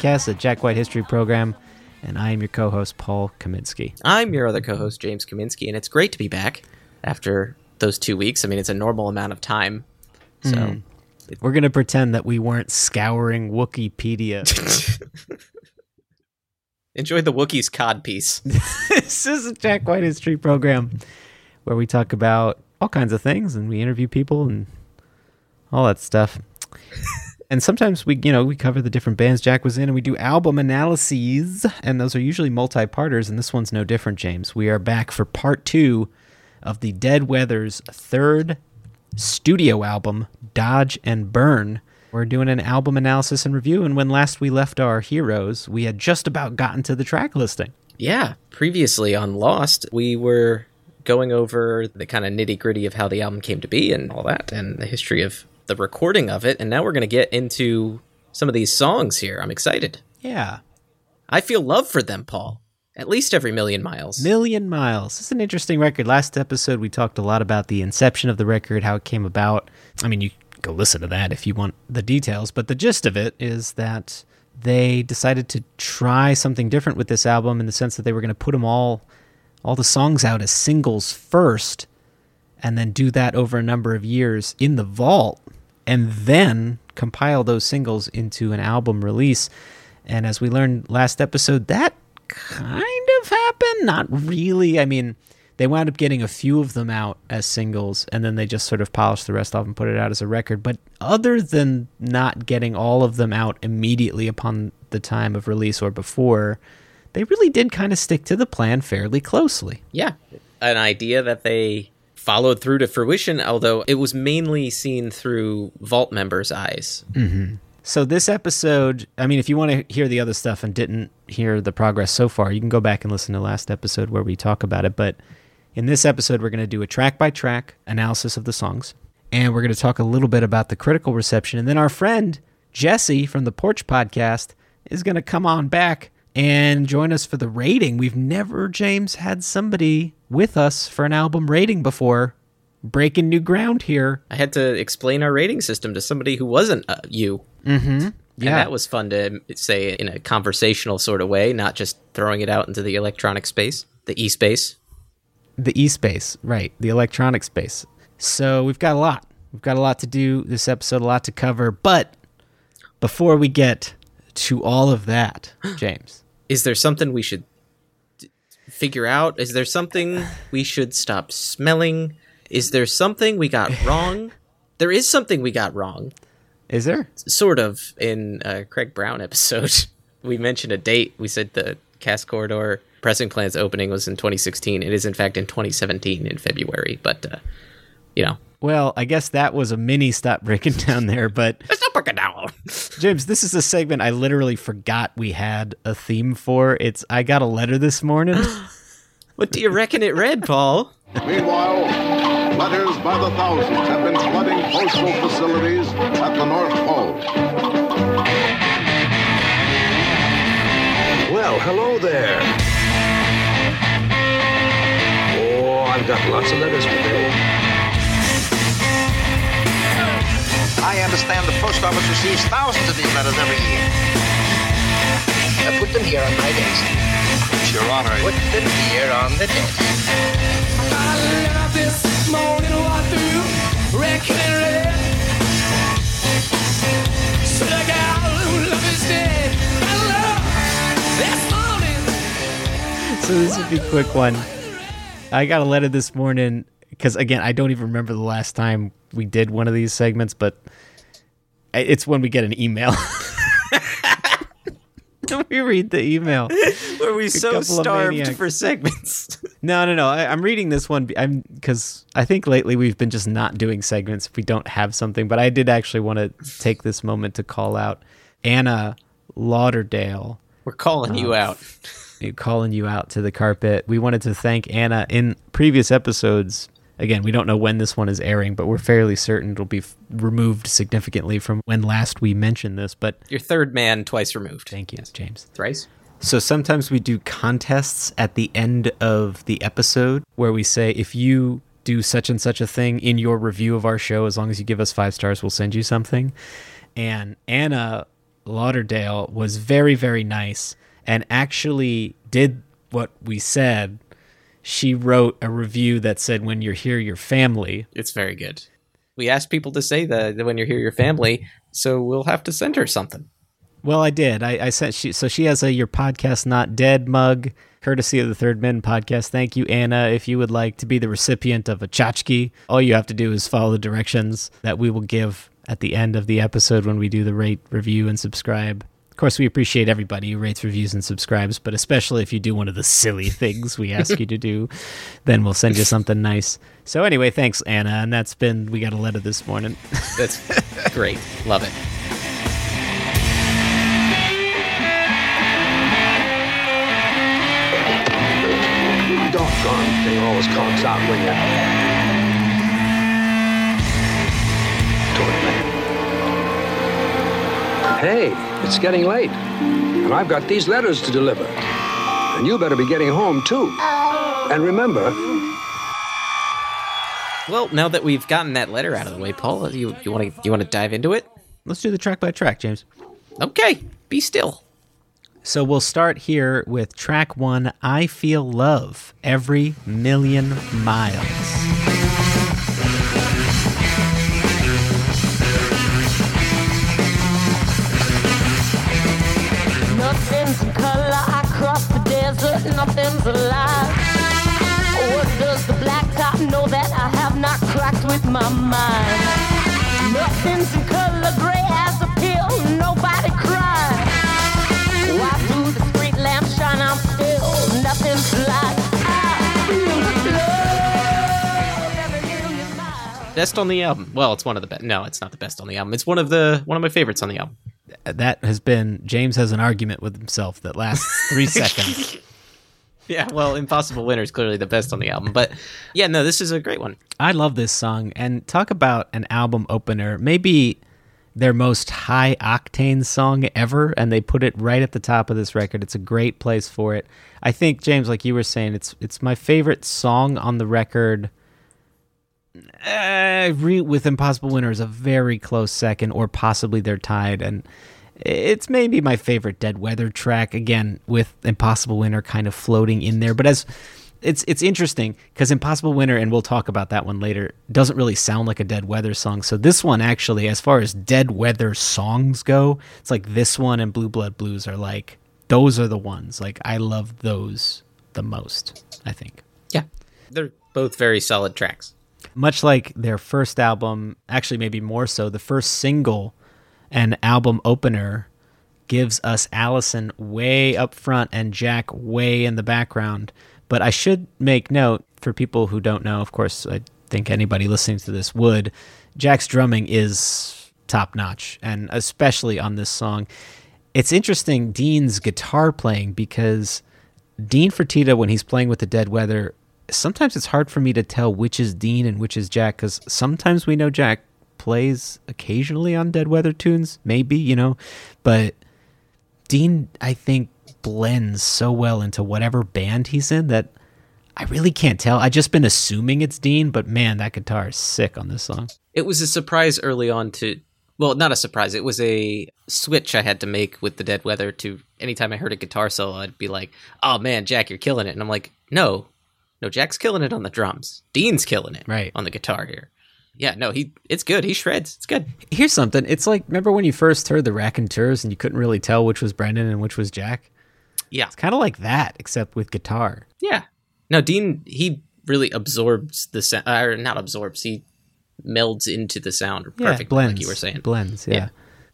Podcast, a Jack White history program, and I am your co-host Paul Kaminsky. I'm your other co-host James Kaminsky, and it's great to be back after those two weeks. I mean, it's a normal amount of time, so hmm. We're gonna pretend that we weren't scouring Wikipedia. enjoy the Wookiees cod piece. this is a Jack White history program where we talk about all kinds of things and we interview people and all that stuff. And sometimes we, you know, we cover the different bands Jack was in and we do album analyses and those are usually multi-parters and this one's no different, James. We are back for part 2 of the Dead Weather's third studio album, Dodge and Burn. We're doing an album analysis and review and when last we left our heroes, we had just about gotten to the track listing. Yeah, previously on Lost, we were going over the kind of nitty gritty of how the album came to be and all that, and the history of the recording of it. And now we're going to get into some of these songs here. I'm excited. Yeah. I feel love for them, Paul. At least every million miles. Million Miles. It's an interesting record. Last episode, we talked a lot about the inception of the record, how it came about. I mean, you go listen to that if you want the details, but the gist of it is that they decided to try something different with this album in the sense that they were going to put them all, all the songs out as singles first, and then do that over a number of years in the vault, and then compile those singles into an album release. And as we learned last episode, that kind of happened. Not really. I mean, they wound up getting a few of them out as singles, and then they just sort of polished the rest off and put it out as a record. But other than not getting all of them out immediately upon the time of release or before, they really did kind of stick to the plan fairly closely. yeah, an idea that they followed through to fruition, although it was mainly seen through Vault members' eyes. Mm-hmm. So this episode, I mean, if you want to hear the other stuff and didn't hear the progress so far, you can go back and listen to last episode where we talk about it. But in this episode, we're going to do a track by track analysis of the songs, and we're going to talk a little bit about the critical reception, and then our friend Jesse from the Porch Podcast is going to come on back and join us for the rating. We've never, James, had somebody with us for an album rating before. Breaking new ground here. I had to explain our rating system to somebody who wasn't uh, you. Mm-hmm. And that was fun to say in a conversational sort of way, not just throwing it out into the electronic space, the e space. the e-space right the electronic space so we've got a lot we've got a lot to do this episode a lot to cover but before we get to all of that james Is there something we should figure out? Is there something we should stop smelling? Is there something we got wrong? There is something we got wrong. is there Sort of in a Craig Brown episode. We mentioned a date. We said the Cass Corridor pressing plant's opening was in 2016. It is, in fact, in 2017 in February. But, uh, you know, well i guess that was a mini stop breaking down there but Let's not break it down. james this is a segment i literally forgot we had a theme for it's i got a letter this morning What do you reckon it read, Paul? Meanwhile, letters by the thousands have been flooding postal facilities at the North Pole. Well, hello there. Oh, I've got lots of letters today. I understand the post office receives thousands of these letters every year. I put them here on my desk. It's your honor. Put them here on the desk. So this would be a quick one. I got a letter this morning because again, I don't even remember the last time we did one of these segments, but it's when we get an email. we read the email. Were we so starved for segments? No, no, no. I, I'm reading this one. I'm because I think lately we've been just not doing segments if we don't have something. But I did actually want to take this moment to call out Anna Lauderdale. We're calling you um, out. calling you out to the carpet. We wanted to thank Anna in previous episodes. Again, we don't know when this one is airing, but we're fairly certain it'll be f- removed significantly from when last we mentioned this. But Your third man twice removed. thank you, James. Thrice? So sometimes we do contests at the end of the episode where we say if you do such and such a thing in your review of our show, as long as you give us five stars, we'll send you something. And Anna Lauderdale was very, very nice and actually did what we said. She wrote a review that said, When you're here, your family. It's very good. We asked people to say that when you're here, your family, so we'll have to send her something. Well, I did. I, I sent she so she has a your podcast not dead mug, courtesy of the Third Men podcast. Thank you, Anna. If you would like to be the recipient of a tchotchke, all you have to do is follow the directions that we will give at the end of the episode when we do the rate, review, and subscribe. Of course, we appreciate everybody who rates, reviews, and subscribes, but especially if you do one of the silly things we ask you to do, then we'll send you something nice. So anyway, thanks, Anna, and that's been we got a letter this morning. That's great. Love it. Doggone thing always comes out when you. Toilet. Hey, it's getting late. And I've got these letters to deliver. And you better be getting home, too. And remember, Well, now that we've gotten that letter out of the way, Paul, you you want to you want to dive into it? Let's do the track by track, James. Okay, be still. So we'll start here with track one I Feel Love Every Million Miles. Best on the album. Well, it's one of the best. No, it's not the best on the album. It's one of the one of my favorites on the album. That has been, James has an argument with himself that lasts three seconds. Yeah, well, Impossible Winter is clearly the best on the album, but yeah, no, this is a great one. I love this song. And talk about an album opener, maybe their most high octane song ever. And they put it right at the top of this record. It's a great place for it. I think, James, like you were saying, it's it's my favorite song on the record. Uh, re- with Impossible Winter is a very close second, or possibly they're tied. And it's maybe my favorite Dead Weather track. Again, with Impossible Winter kind of floating in there, but as it's it's interesting because Impossible Winter, and we'll talk about that one later, doesn't really sound like a Dead Weather song. So this one actually, as far as Dead Weather songs go, it's like this one and Blue Blood Blues are like those are the ones. Like I love those the most. I think. Yeah, they're both very solid tracks. Much like their first album, actually maybe more so, the first single and album opener gives us Allison way up front and Jack way in the background. But I should make note for people who don't know, of course, I think anybody listening to this would, Jack's drumming is top notch, and especially on this song. It's interesting, Dean's guitar playing, because Dean Fertitta, when he's playing with the Dead Weather, sometimes it's hard for me to tell which is Dean and which is Jack because sometimes we know Jack plays occasionally on Dead Weather tunes, maybe, you know, but Dean, I think, blends so well into whatever band he's in that I really can't tell. I've just been assuming it's Dean, but man, that guitar is sick on this song. It was a surprise early on to, well, not a surprise. It was a switch I had to make with the Dead Weather to anytime I heard a guitar solo, I'd be like, oh man, Jack, you're killing it. And I'm like, no, no, Jack's killing it on the drums. Dean's killing it Right. on the guitar here. Yeah, no, he, it's good. He shreds. It's good. Here's something. It's like remember when you first heard the Raconteurs and you couldn't really tell which was Brendan and which was Jack? Yeah. It's kind of like that, except with guitar. Yeah. No, Dean, he really absorbs the sound, or not absorbs, he melds into the sound perfectly, blends, like you were saying. blends. Yeah. Yeah.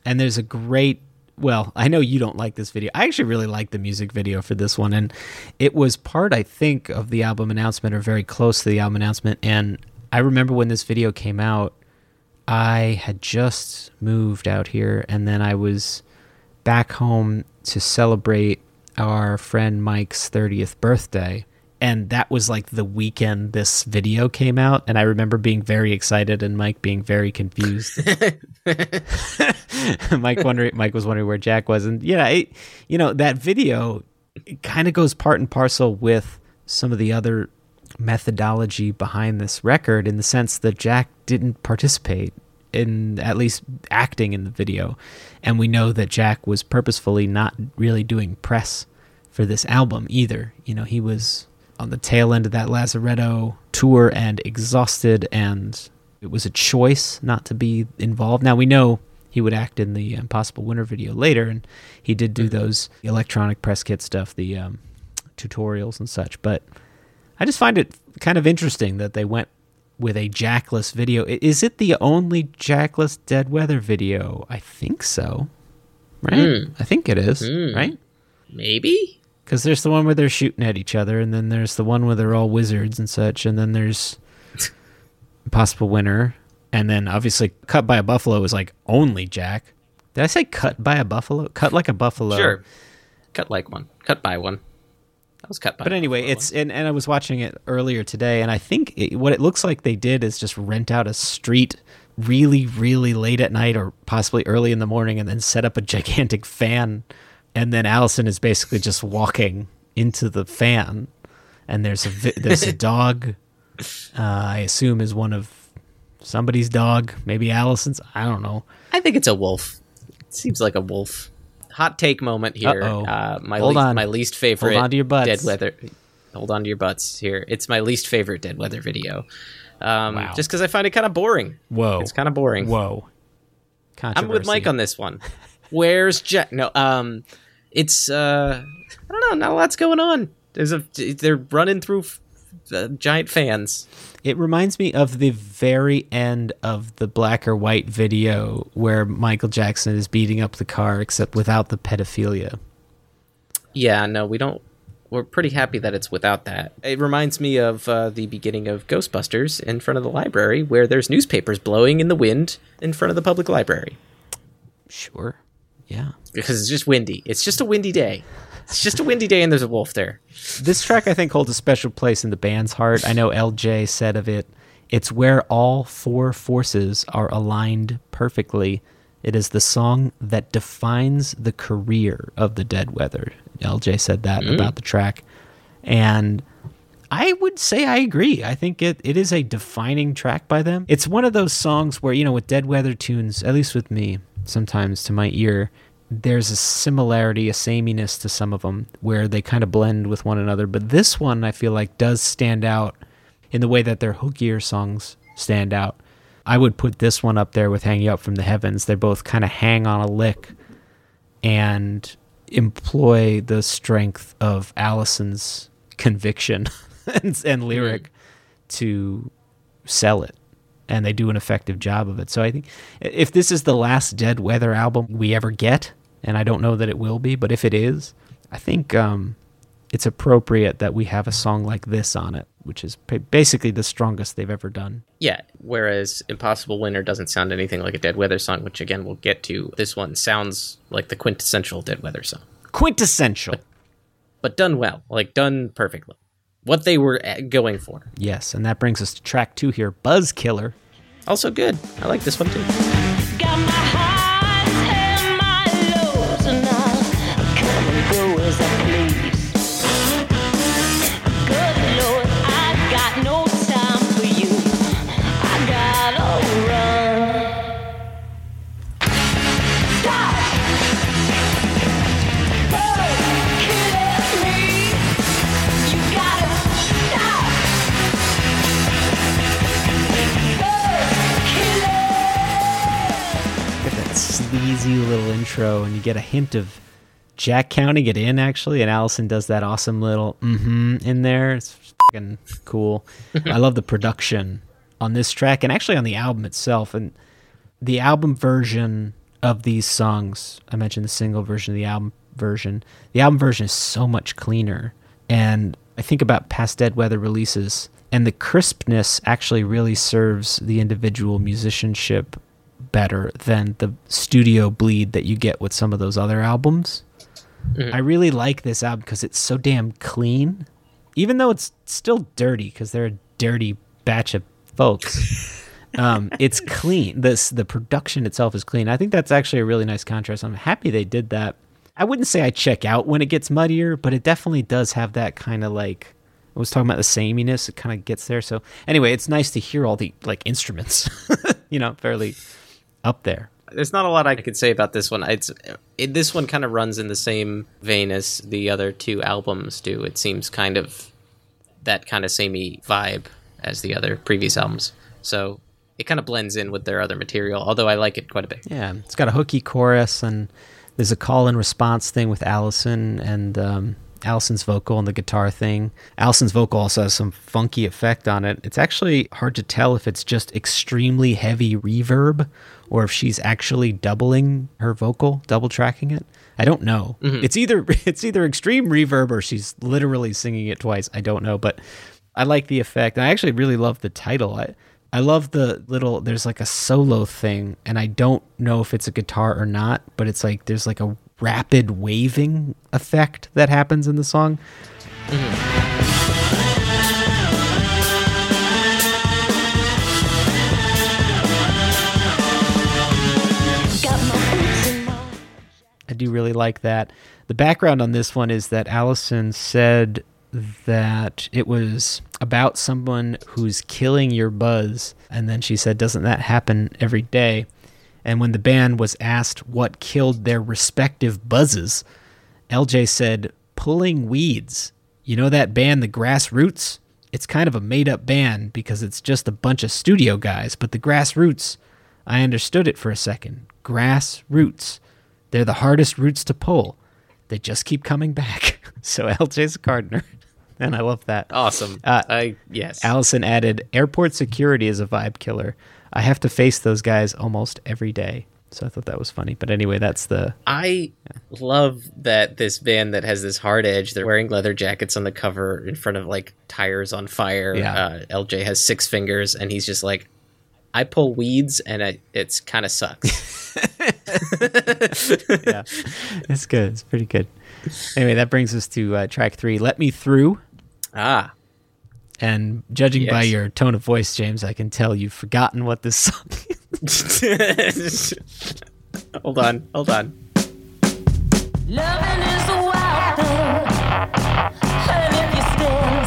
and there's a great. Well, I know you don't like this video. I actually really like the music video for this one, and it was part, I think, of the album announcement or very close to the album announcement. And I remember when this video came out, I had just moved out here, and then I was back home to celebrate our friend Mike's 30th birthday. And that was like the weekend this video came out. And I remember being very excited and Mike being very confused. Mike wondering, Mike was wondering where Jack was. And yeah, it, you know, that video kind of goes part and parcel with some of the other methodology behind this record in the sense that Jack didn't participate in at least acting in the video. And we know that Jack was purposefully not really doing press for this album either. You know, he was on the tail end of that Lazaretto tour and exhausted, and it was a choice not to be involved. Now we know he would act in the Impossible Winter video later, and he did do mm-hmm. those electronic press kit stuff, the um, tutorials and such. But I just find it kind of interesting that they went with a Jackless video. Is it the only Jackless Dead Weather video? I think so. Right? Hmm. I think it is. Hmm. Right? Maybe? Because there's the one where they're shooting at each other, and then there's the one where they're all wizards and such, and then there's Impossible Winter, and then obviously Cut by a Buffalo is like only Jack. Did I say cut by a buffalo? Cut like a buffalo. Sure. Cut like one. Cut by one. That was cut by But anyway, it's and, and I was watching it earlier today, and I think it, what it looks like they did is just rent out a street really, really late at night or possibly early in the morning, and then set up a gigantic fan, and then Allison is basically just walking into the fan, and there's a vi- there's a dog. Uh, I assume is one of somebody's dog, maybe Allison's. I don't know. I think it's a wolf. It seems like a wolf. Hot take moment here. Uh, my Hold least, on. my least favorite. Hold on to your butts. Dead weather. Hold on to your butts here. It's my least favorite dead weather video. Um, Wow. Just because I find it kind of boring. Whoa, It's kind of boring. Whoa. I'm with Mike on this one. Where's Jack? No, um, it's uh, I don't know. Not a lot's going on. There's a they're running through f- uh, giant fans. It reminds me of the very end of the black or white video where Michael Jackson is beating up the car, except without the pedophilia. Yeah, no, we don't. We're pretty happy that it's without that. It reminds me of uh, the beginning of Ghostbusters in front of the library, where there's newspapers blowing in the wind in front of the public library Sure. Yeah. because it's just windy. It's just a windy day. It's just a windy day, and there's a wolf there. This track, I think, holds a special place in the band's heart. I know LJ said of it, it's where all four forces are aligned perfectly. It is the song that defines the career of the Dead Weather. LJ said that mm-hmm. about the track. And I would say I agree. I think it, it is a defining track by them. It's one of those songs where, you know, with Dead Weather tunes, at least with me, sometimes to my ear, there's a similarity, a sameness to some of them where they kind of blend with one another. But this one, I feel like, does stand out in the way that their hookier songs stand out. I would put this one up there with Hanging Up from the Heavens. They both kind of hang on a lick and employ the strength of Allison's conviction and, and lyric mm. to sell it. And they do an effective job of it. So I think if this is the last Dead Weather album we ever get, and I don't know that it will be, but if it is, I think um, it's appropriate that we have a song like this on it, which is basically the strongest they've ever done. Yeah, whereas Impossible Winter doesn't sound anything like a Dead Weather song, which again we'll get to. This one sounds like the quintessential Dead Weather song. Quintessential. But but done well, like done perfectly. What they were uh, going for. Yes, and that brings us to track two here, Buzz Killer. Also good. I like this one too. Little intro, and you get a hint of Jack counting it in actually, and Allison does that awesome little mm-hmm in there. It's fucking cool. I love the production on this track and actually on the album itself. And the album version of these songs, I mentioned the single version, of the album version. The album version is so much cleaner. And I think about past Dead Weather releases, and the crispness actually really serves the individual musicianship better than the studio bleed that you get with some of those other albums. I really like this album because it's so damn clean, even though it's still dirty because they're a dirty batch of folks. um, it's clean. This the production itself is clean. I think that's actually a really nice contrast. I'm happy they did that. I wouldn't say I check out when it gets muddier, but it definitely does have that kind of like I was talking about the sameness. It kind of gets there. So anyway, it's nice to hear all the like instruments, you know, fairly up there. There's not a lot I could say about this one. It's it, this one kind of runs in the same vein as the other two albums do. It seems kind of that kind of samey vibe as the other previous albums. So it kind of blends in with their other material. Although I like it quite a bit. Yeah, it's got a hooky chorus, and there's a call and response thing with Allison and um, Allison's vocal and the guitar thing. Allison's vocal also has some funky effect on it. It's actually hard to tell if it's just extremely heavy reverb or if she's actually doubling her vocal, double tracking it. I don't know. Mm-hmm. It's either it's either extreme reverb or she's literally singing it twice. I don't know, but I like the effect. And I actually really love the title. I I love the little there's like a solo thing and I don't know if it's a guitar or not, but it's like there's like a rapid waving effect that happens in the song. My I do really like that. The background on this one is that Allison said that it was about someone who's killing your buzz. And then she said, Doesn't that happen every day? And when the band was asked what killed their respective buzzes, LJ said, Pulling weeds. You know that band, The Grassroots? It's kind of a made up band because it's just a bunch of studio guys, but The Grassroots, I understood it for a second. Grassroots. They're the hardest roots to pull. They just keep coming back. so LJ's a gardener. And I love that. Awesome. Uh, I yes. Allison added, Airport security is a vibe killer. I have to face those guys almost every day. So I thought that was funny. But anyway, that's the. I love that this band that has this hard edge. They're wearing leather jackets on the cover in front of like tires on fire. Yeah. Uh, LJ has six fingers, and he's just like, I pull weeds, and I, it's kind of sucks. Yeah, it's good. It's pretty good. Anyway, that brings us to uh, track three Let Me Through. ah, And judging by your tone of voice, James, I can tell you've forgotten what this song is. hold on, hold on. Loving is a wild thing, and if you stand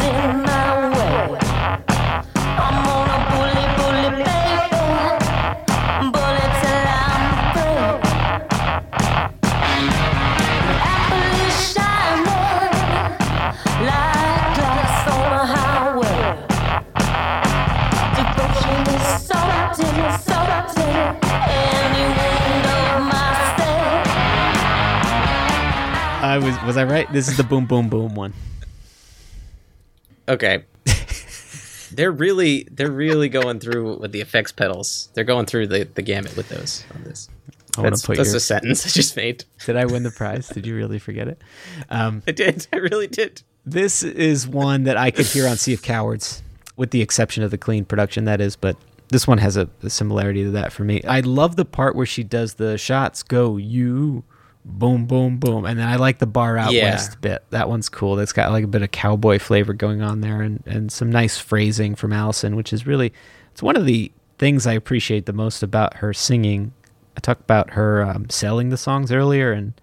was was I right? This is the boom boom boom one. Okay. they're really they're really going through with the effects pedals. They're going through the, the gamut with those on this. I want That's, to put that's your. a sentence I just made. Did I win the prize? Did you really forget it? Um, I did. I really did. this is one that I could hear on Sea of Cowards, with the exception of the clean production, that is. But this one has a, a similarity to that for me. I love the part where she does the shots go you boom, boom, boom. And then I like the bar out Yeah. west bit. That one's cool. That's got like a bit of cowboy flavor going on there and, and some nice phrasing from Allison, which is really, it's one of the things I appreciate the most about her singing. I talked about her um, selling the songs earlier, and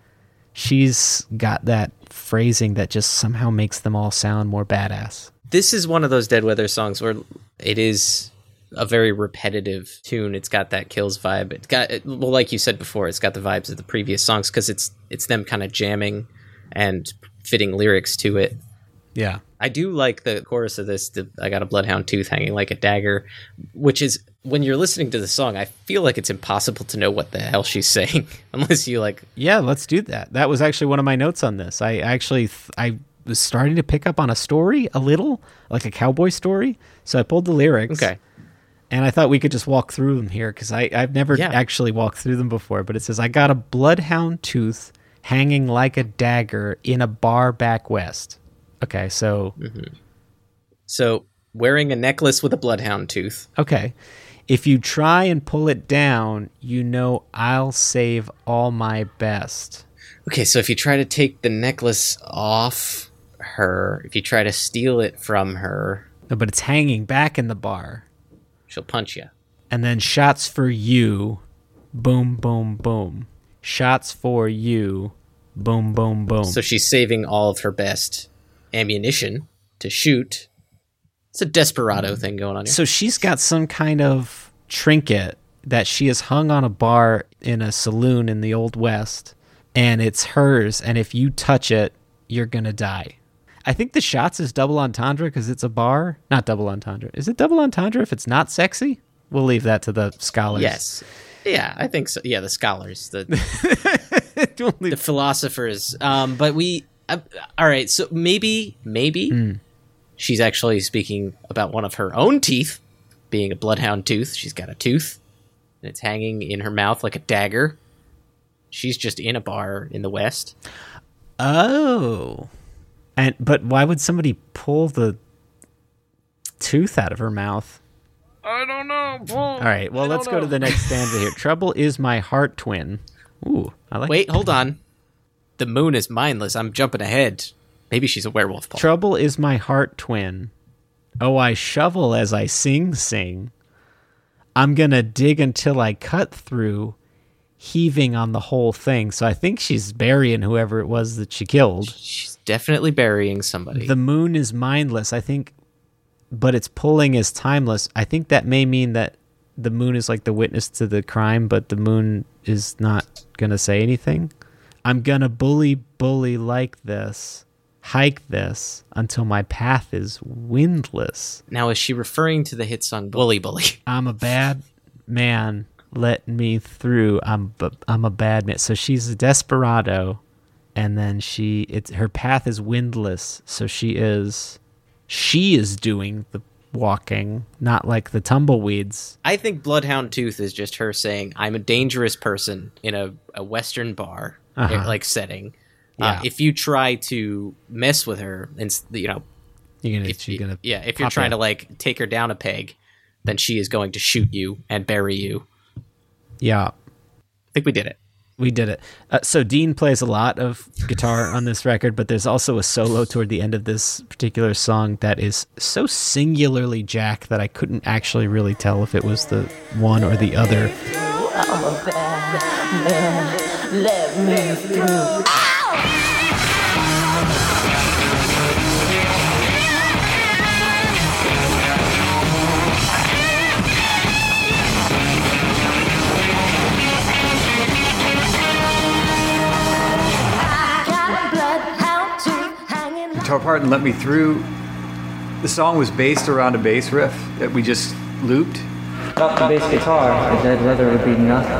she's got that phrasing that just somehow makes them all sound more badass. This is one of those Dead Weather songs where it is a very repetitive tune. It's got that Kills vibe. It's got well, like you said before, it's got the vibes of the previous songs because it's it's them kind of jamming and fitting lyrics to it. Yeah. I do like the chorus of this. The, I got a bloodhound tooth hanging like a dagger, which is when you're listening to the song, I feel like it's impossible to know what the hell she's saying unless you like. Yeah, let's do that. That was actually one of my notes on this. I actually th- I was starting to pick up on a story a little, like a cowboy story. So I pulled the lyrics. Okay. And I thought we could just walk through them here because I've never Yeah. actually walked through them before. But it says, I got a bloodhound tooth hanging like a dagger in a bar back west. Okay, so, mm-hmm. So wearing a necklace with a bloodhound tooth. okay. If you try and pull it down, you know I'll save all my best. Okay, so if you try to take the necklace off her, if you try to steal it from her, No, but it's hanging back in the bar. She'll punch you. and then shots for you boom boom boom shots for you boom boom boom So she's saving all of her best ammunition to shoot. It's a desperado thing going on here. so she's got some kind of trinket that she has hung on a bar in a saloon in the old west and it's hers and if you touch it you're gonna die i think the shots is double entendre because it's a bar not double entendre is it double entendre if it's not sexy we'll leave that to the scholars yes. Yeah, I think so. Yeah, the scholars, the the philosophers. Um, but we, uh, all right. So maybe, maybe Hmm. she's actually speaking about one of her own teeth being a bloodhound tooth. She's got a tooth, and it's hanging in her mouth like a dagger. She's just in a bar in the West. Oh. And but why would somebody pull the tooth out of her mouth? I don't know. All right, well, let's go to the next stanza here. Trouble is my heart twin. Ooh, I like Wait, hold on. The moon is mindless. I'm jumping ahead. Maybe she's a werewolf. Paul. Trouble is my heart twin. Oh, I shovel as I sing, sing. I'm gonna dig until I cut through, heaving on the whole thing. So I think she's burying whoever it was that she killed. she's definitely burying somebody. The moon is mindless. I think, but its pulling is timeless. I think that may mean that the moon is like the witness to the crime, but the moon is not gonna say anything. I'm gonna bully, bully like this, hike this until my path is windless. now, is she referring to the hit song "Bully Bully"? I'm a bad man. Let me through. I'm b- I'm a bad man. So she's a desperado, and then she it's her path is windless. So she is she is doing the walking, not like the tumbleweeds. I think Bloodhound Tooth is just her saying, "I'm a dangerous person in a, a Western bar, Uh-huh. like setting. Yeah. Uh, if you try to mess with her, and you know, You're gonna if she's gonna yeah, if you're trying to like take her down a peg, then she is going to shoot you and bury you. yeah. I think we did it. We did it. Uh, so Dean plays a lot of guitar on this record, but there's also a solo toward the end of this particular song that is so singularly Jack that I couldn't actually really tell if it was the one or the other. I'm bad man. Let me through. Guitar part and let me through. The song was based around a bass riff that we just looped. Without the bass guitar, the dead weather would be nothing.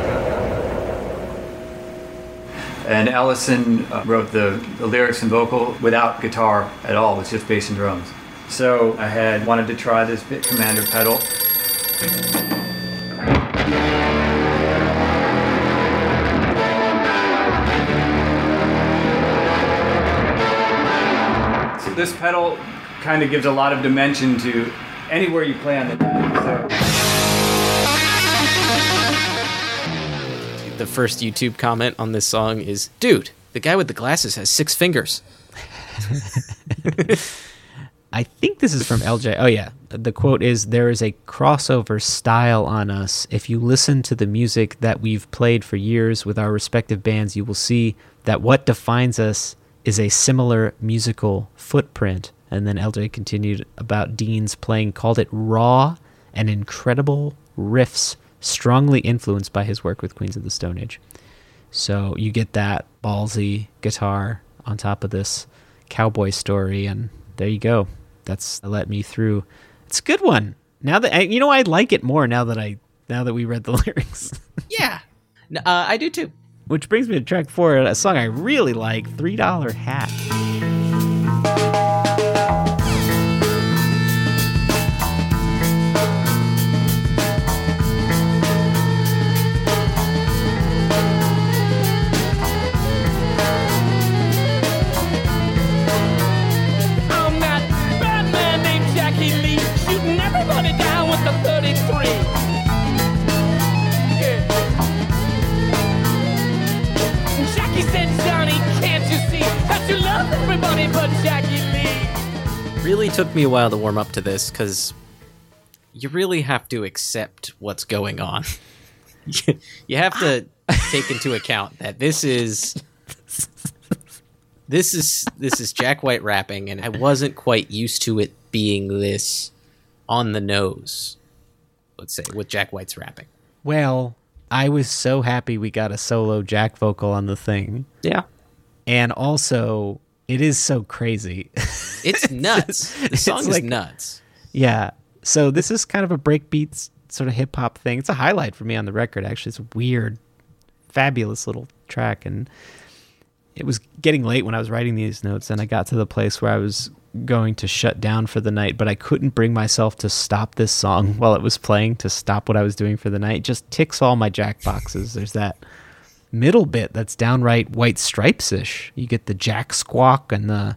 And Allison uh, wrote the, the lyrics and vocal without guitar at all. It was just bass and drums. So I had wanted to try this bit commander pedal. This pedal kind of gives a lot of dimension to anywhere you play on the pad. So the first YouTube comment on this song is, "Dude, the guy with the glasses has six fingers." I think this is from LJ. Oh yeah, the quote is there is a crossover style on us. If you listen to the music that we've played for years with our respective bands, you will see that what defines us is a similar musical footprint. And then LJ continued about Dean's playing called it raw and incredible riffs strongly influenced by his work with Queens of the Stone Age. So you get that ballsy guitar on top of this cowboy story and there you go. That's let me through. It's a good one. Now that I, you know, I like it more now that I now that we read the lyrics. yeah, uh, I do too. Which brings me to track four, a song I really like, Three Dollar Hat. Really took me a while to warm up to this because you really have to accept what's going on. you have to take into account that this is this is this is Jack White rapping, and I wasn't quite used to it being this on the nose. Let's say with Jack White's rapping. Well, I was so happy we got a solo Jack vocal on the thing. Yeah. And also, it is so crazy. It's nuts. The It's song is like- nuts. yeah. So this is kind of a breakbeat sort of hip hop thing. It's a highlight for me on the record, actually. It's a weird, fabulous little track. And it was getting late when I was writing these notes, and I got to the place where I was going to shut down for the night, but I couldn't bring myself to stop this song while it was playing, to stop what I was doing for the night. It just ticks all my jack boxes. There's that middle bit that's downright white stripes ish. You get the jack squawk and the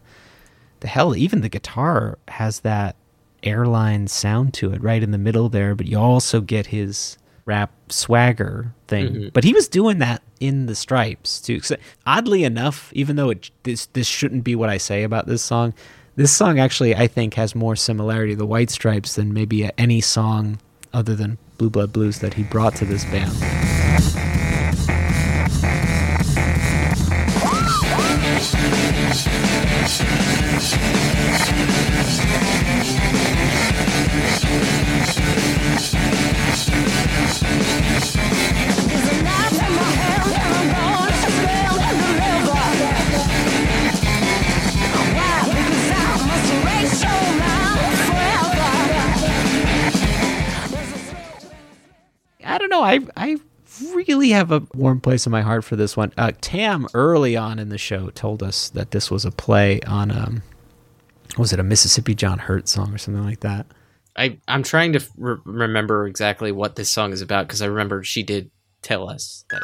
the hell even the guitar has that airline sound to it right in the middle there, but you also get his rap swagger thing. Mhm. But he was doing that in the stripes too. So, oddly enough, even though it, this this shouldn't be what I say about this song, this song actually I think has more similarity to the White Stripes than maybe any song other than Blue Blood Blues that he brought to this band. I. I I really have a warm place in my heart for this one. Uh, Tam early on in the show told us that this was a play on um, was it a Mississippi John Hurt song or something like that? I I'm trying to re- remember exactly what this song is about because I remember she did tell us that.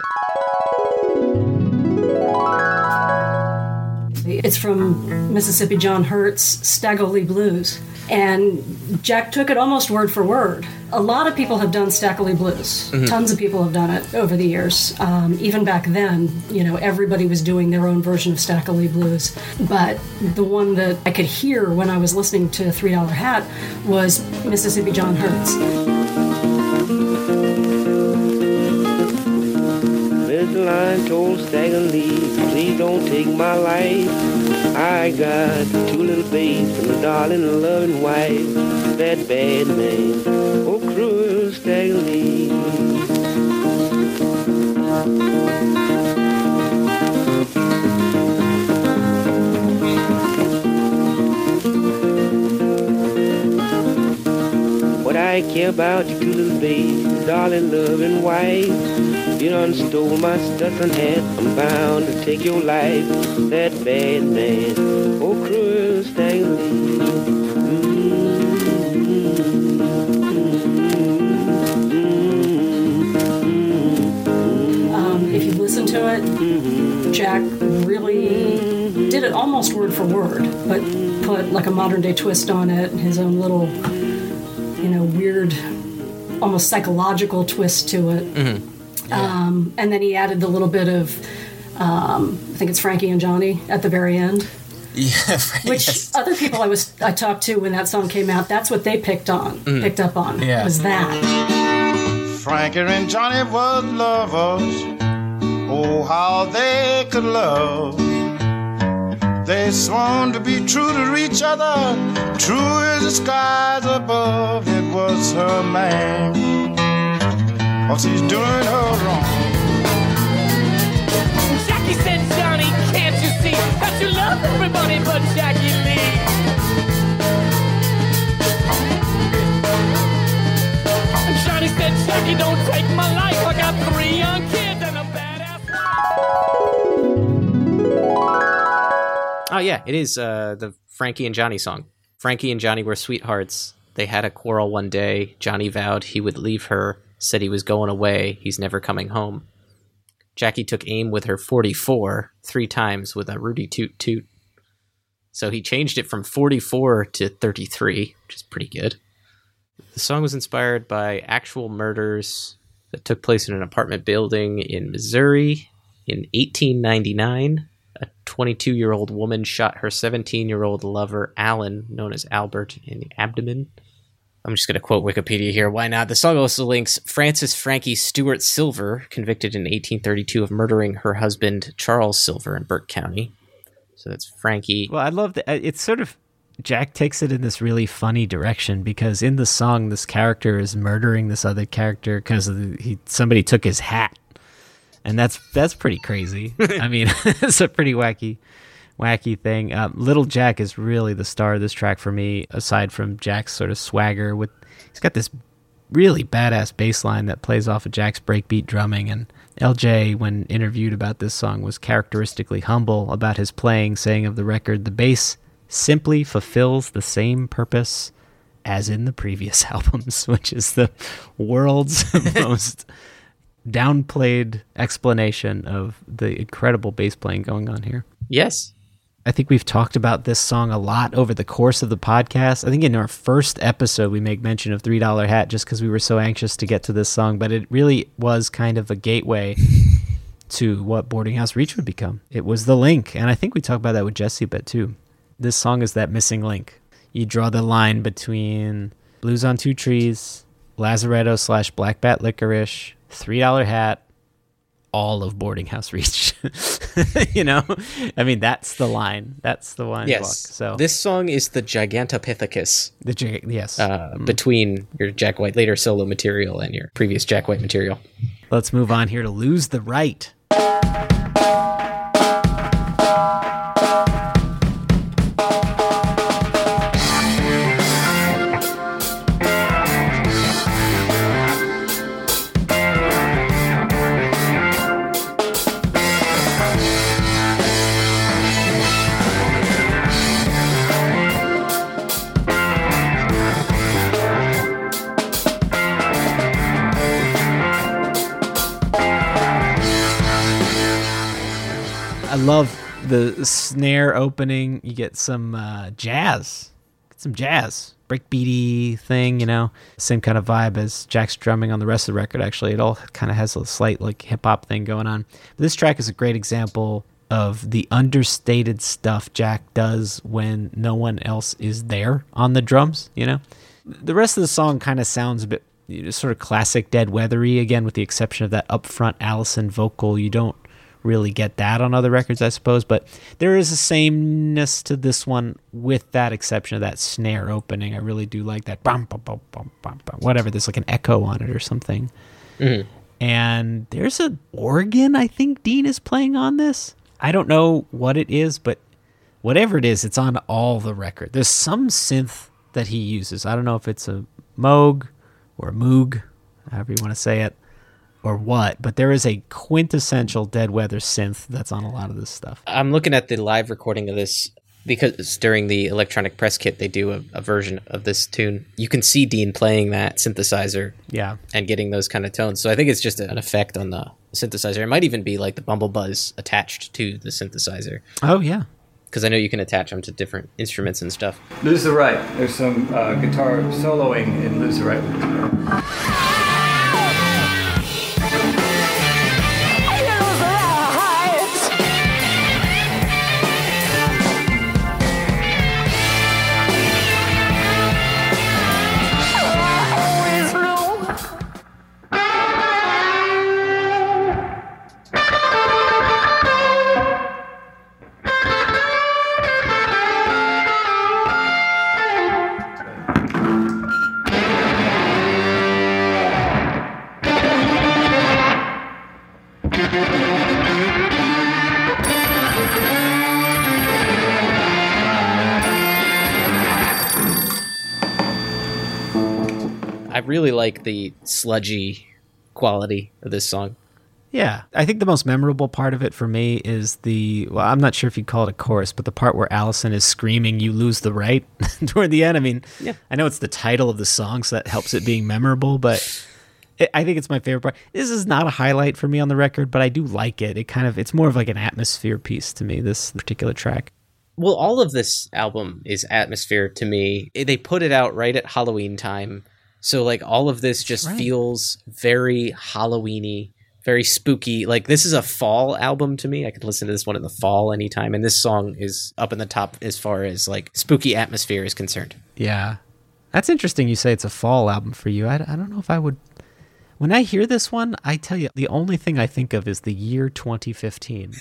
It's from Mississippi John Hurt's Stagger Lee Blues. And Jack took it almost word for word. A lot of people have done Stackley Blues. Mhm. Tons of people have done it over the years. Um, even back then, you know, everybody was doing their own version of Stackley Blues. But the one that I could hear when I was listening to Three Dollar Hat was Mississippi John Hurt's. Little line told Stagger Lee, please don't take my life. I got two little babes and a darling and loving wife. That bad man, oh cruel Stagger Lee. What I care about you two little babes, darling, loving wife. You done stole my Stetson hat, I'm bound to take your life. That bad man, oh cruel Stanley. Um, if you listen to it, Jack really did it almost word for word, but put like a modern day twist on it, his own little, you know, weird, almost psychological twist to it. Um, and then he added the little bit of, um, I think it's Frankie and Johnny at the very end. Yeah, Which other people I was I talked to when that song came out, that's what they picked on, Mm. picked up on. Yeah. Was that. Frankie and Johnny were lovers. Oh, how they could love. They sworn to be true to each other, true as the skies above. It was her man, cause she's doing her wrong. Said, Johnny, can't you see that you love everybody but Jackie Lee? And Johnny said, Jackie, don't take my life. I got three young kids and a badass Oh yeah, it is uh, the Frankie and Johnny song. Frankie and Johnny were sweethearts. They had a quarrel one day. Johnny vowed he would leave her, said he was going away. He's never coming home. Jackie took aim with her 44 three times with a Rudy toot toot. So he changed it from 44 to 33, which is pretty good. The song was inspired by actual murders that took place in an apartment building in Missouri in 1899. A 22 year old woman shot her 17 year old lover, Alan, known as Albert, in the abdomen. I'm just going to quote Wikipedia here. Why not? The song also links Frances Frankie Stewart Silver, convicted in 1832 of murdering her husband, Charles Silver, in Burke County. So that's Frankie. Well, I love that. uh, It's sort of Jack takes it in this really funny direction because in the song, this character is murdering this other character because he somebody took his hat, and that's that's pretty crazy. I mean, it's a pretty wacky, wacky thing. Um, Little Jack is really the star of this track for me. Aside from Jack's sort of swagger, with he's got this really badass bass line that plays off of Jack's breakbeat drumming. And LJ, when interviewed about this song, was characteristically humble about his playing, saying of the record, the bass simply fulfills the same purpose as in the previous albums, which is the world's most downplayed explanation of the incredible bass playing going on here. Yes. I think we've talked about this song a lot over the course of the podcast. I think in our first episode, we make mention of Three Dollar Hat just because we were so anxious to get to this song, but it really was kind of a gateway to what Boarding House Reach would become. It was the link, and I think we talked about that with Jesse a bit too. This song is that missing link. You draw the line between Blues on Two Trees, Lazaretto slash Black Bat Licorice, Three Dollar Hat, all of Boarding House Reach. you know, I mean, that's the line. That's the one Yes. So this song is the Gigantopithecus. The gig- yes. Uh, Between your Jack White later solo material and your previous Jack White material. let's move on here to lose the right. Love the snare opening. You get some uh, jazz, get some jazz, breakbeaty thing. You know, same kind of vibe as Jack's drumming on the rest of the record. Actually, it all kind of has a slight like hip hop thing going on. But this track is a great example of the understated stuff Jack does when no one else is there on the drums. You know, the rest of the song kind of sounds a bit sort of classic Dead Weathery again, with the exception of that upfront Allison vocal. You don't really get that on other records, I suppose, but there is a sameness to this one with that exception of that snare opening. I really do like that. Bum, bum, bum, bum, bum, bum, whatever, there's like an echo on it or something. Mhm. And there's an organ I think Dean is playing on this. I don't know what it is, but whatever it is, it's on all the record. There's some synth that he uses. I don't know if it's a Moog or a Moog, however you want to say it, or what, but there is a quintessential Dead Weather synth that's on a lot of this stuff. I'm looking at the live recording of this because during the electronic press kit they do a, a version of this tune. You can see Dean playing that synthesizer, Yeah. and getting those kind of tones. So I think it's just an effect on the synthesizer. It might even be like the bumble buzz attached to the synthesizer. Oh, yeah. Because I know you can attach them to different instruments and stuff. Lose the Right. There's some uh, guitar soloing in Lose the Right really like the sludgy quality of this song. Yeah, I think the most memorable part of it for me is the well, I'm not sure if you'd call it a chorus, but the part where Allison is screaming, "You lose the right" toward the end. I mean, Yeah. I know it's the title of the song, so that helps it being memorable, but it, I think it's my favorite part. This is not a highlight for me on the record, but I do like it. It kind of it's more of like an atmosphere piece to me. This particular track. Well, all of this album is atmosphere to me. They put it out right at Halloween time. So like all of this just right. feels very Halloweeny, very spooky. Like this is a fall album to me. I could listen to this one in the fall anytime and this song is up in the top as far as like spooky atmosphere is concerned. Yeah, that's interesting. You say it's a fall album for you. I, I don't know if I would. When I hear this one, I tell you, the only thing I think of is the year 2015.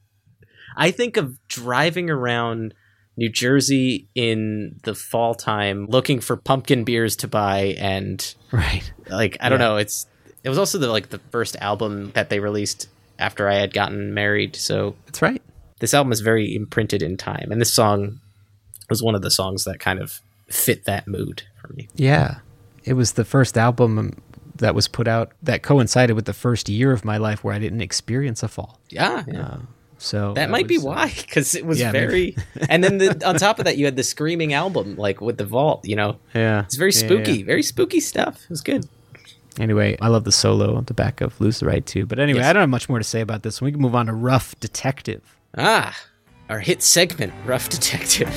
I think of driving around New Jersey in the fall time looking for pumpkin beers to buy and right. like I don't know, it's it was also the like the first album that they released after I had gotten married, so That's right. this album is very imprinted in time and this song was one of the songs that kind of fit that mood for me. Yeah. It was the first album that was put out that coincided with the first year of my life where I didn't experience a fall. Yeah, yeah. Uh, So that might be was, uh, why because it was yeah, very and then the, on top of that you had the screaming album like with the vault you know Yeah. it's very spooky yeah. very spooky stuff it was good Anyway, I love the solo on the back of Lose the Right too. But anyway, Yes. I don't have much more to say about this. We can move on to Rough Detective. ah our hit segment rough detective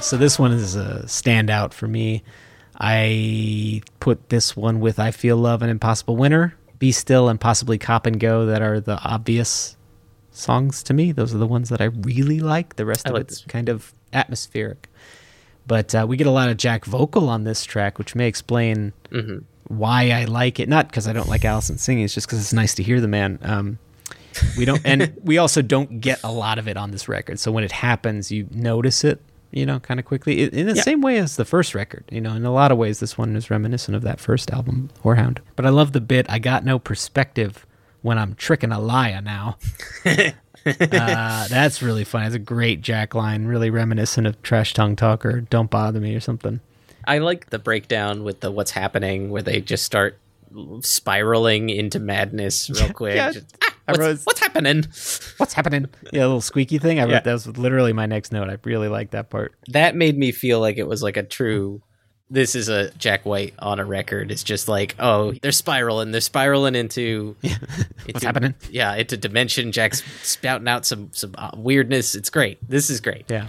yeah. So this one is a standout for me. I put this one with I Feel Love and Impossible Winter, Be Still, and possibly Cop and Go that are the obvious songs to me. Those are the ones that I really like. The rest I of like it's kind of atmospheric. But uh, we get a lot of Jack vocal on this track, which may explain Mhm. why I like it. Not because I don't like Allison singing, it's just because it's nice to hear the man. Um, we don't, and we also don't get a lot of it on this record. So when it happens, you notice it, you know, kind of quickly. In the Yeah. same way as the first record, you know, in a lot of ways, this one is reminiscent of that first album, Horehound. But I love the bit. I got no perspective when I'm tricking a liar now. uh, that's really funny. It's a great Jack line, really reminiscent of Trash Tongue Talk or Don't Bother Me or something. i like the breakdown with the what's happening where they just start spiraling into madness real quick Yeah, Just, "Ah, I what's, wrote- what's happening What's happening? Yeah, a little squeaky thing. I wrote Yeah. that was literally my next note. I really like that part. that made me feel like it was like a true this is a Jack White on a record. It's just like, oh, they're spiraling. They're spiraling into, yeah. into happening? Yeah, into dimension. Jack's spouting out some some uh, weirdness. It's great. This is great. Yeah.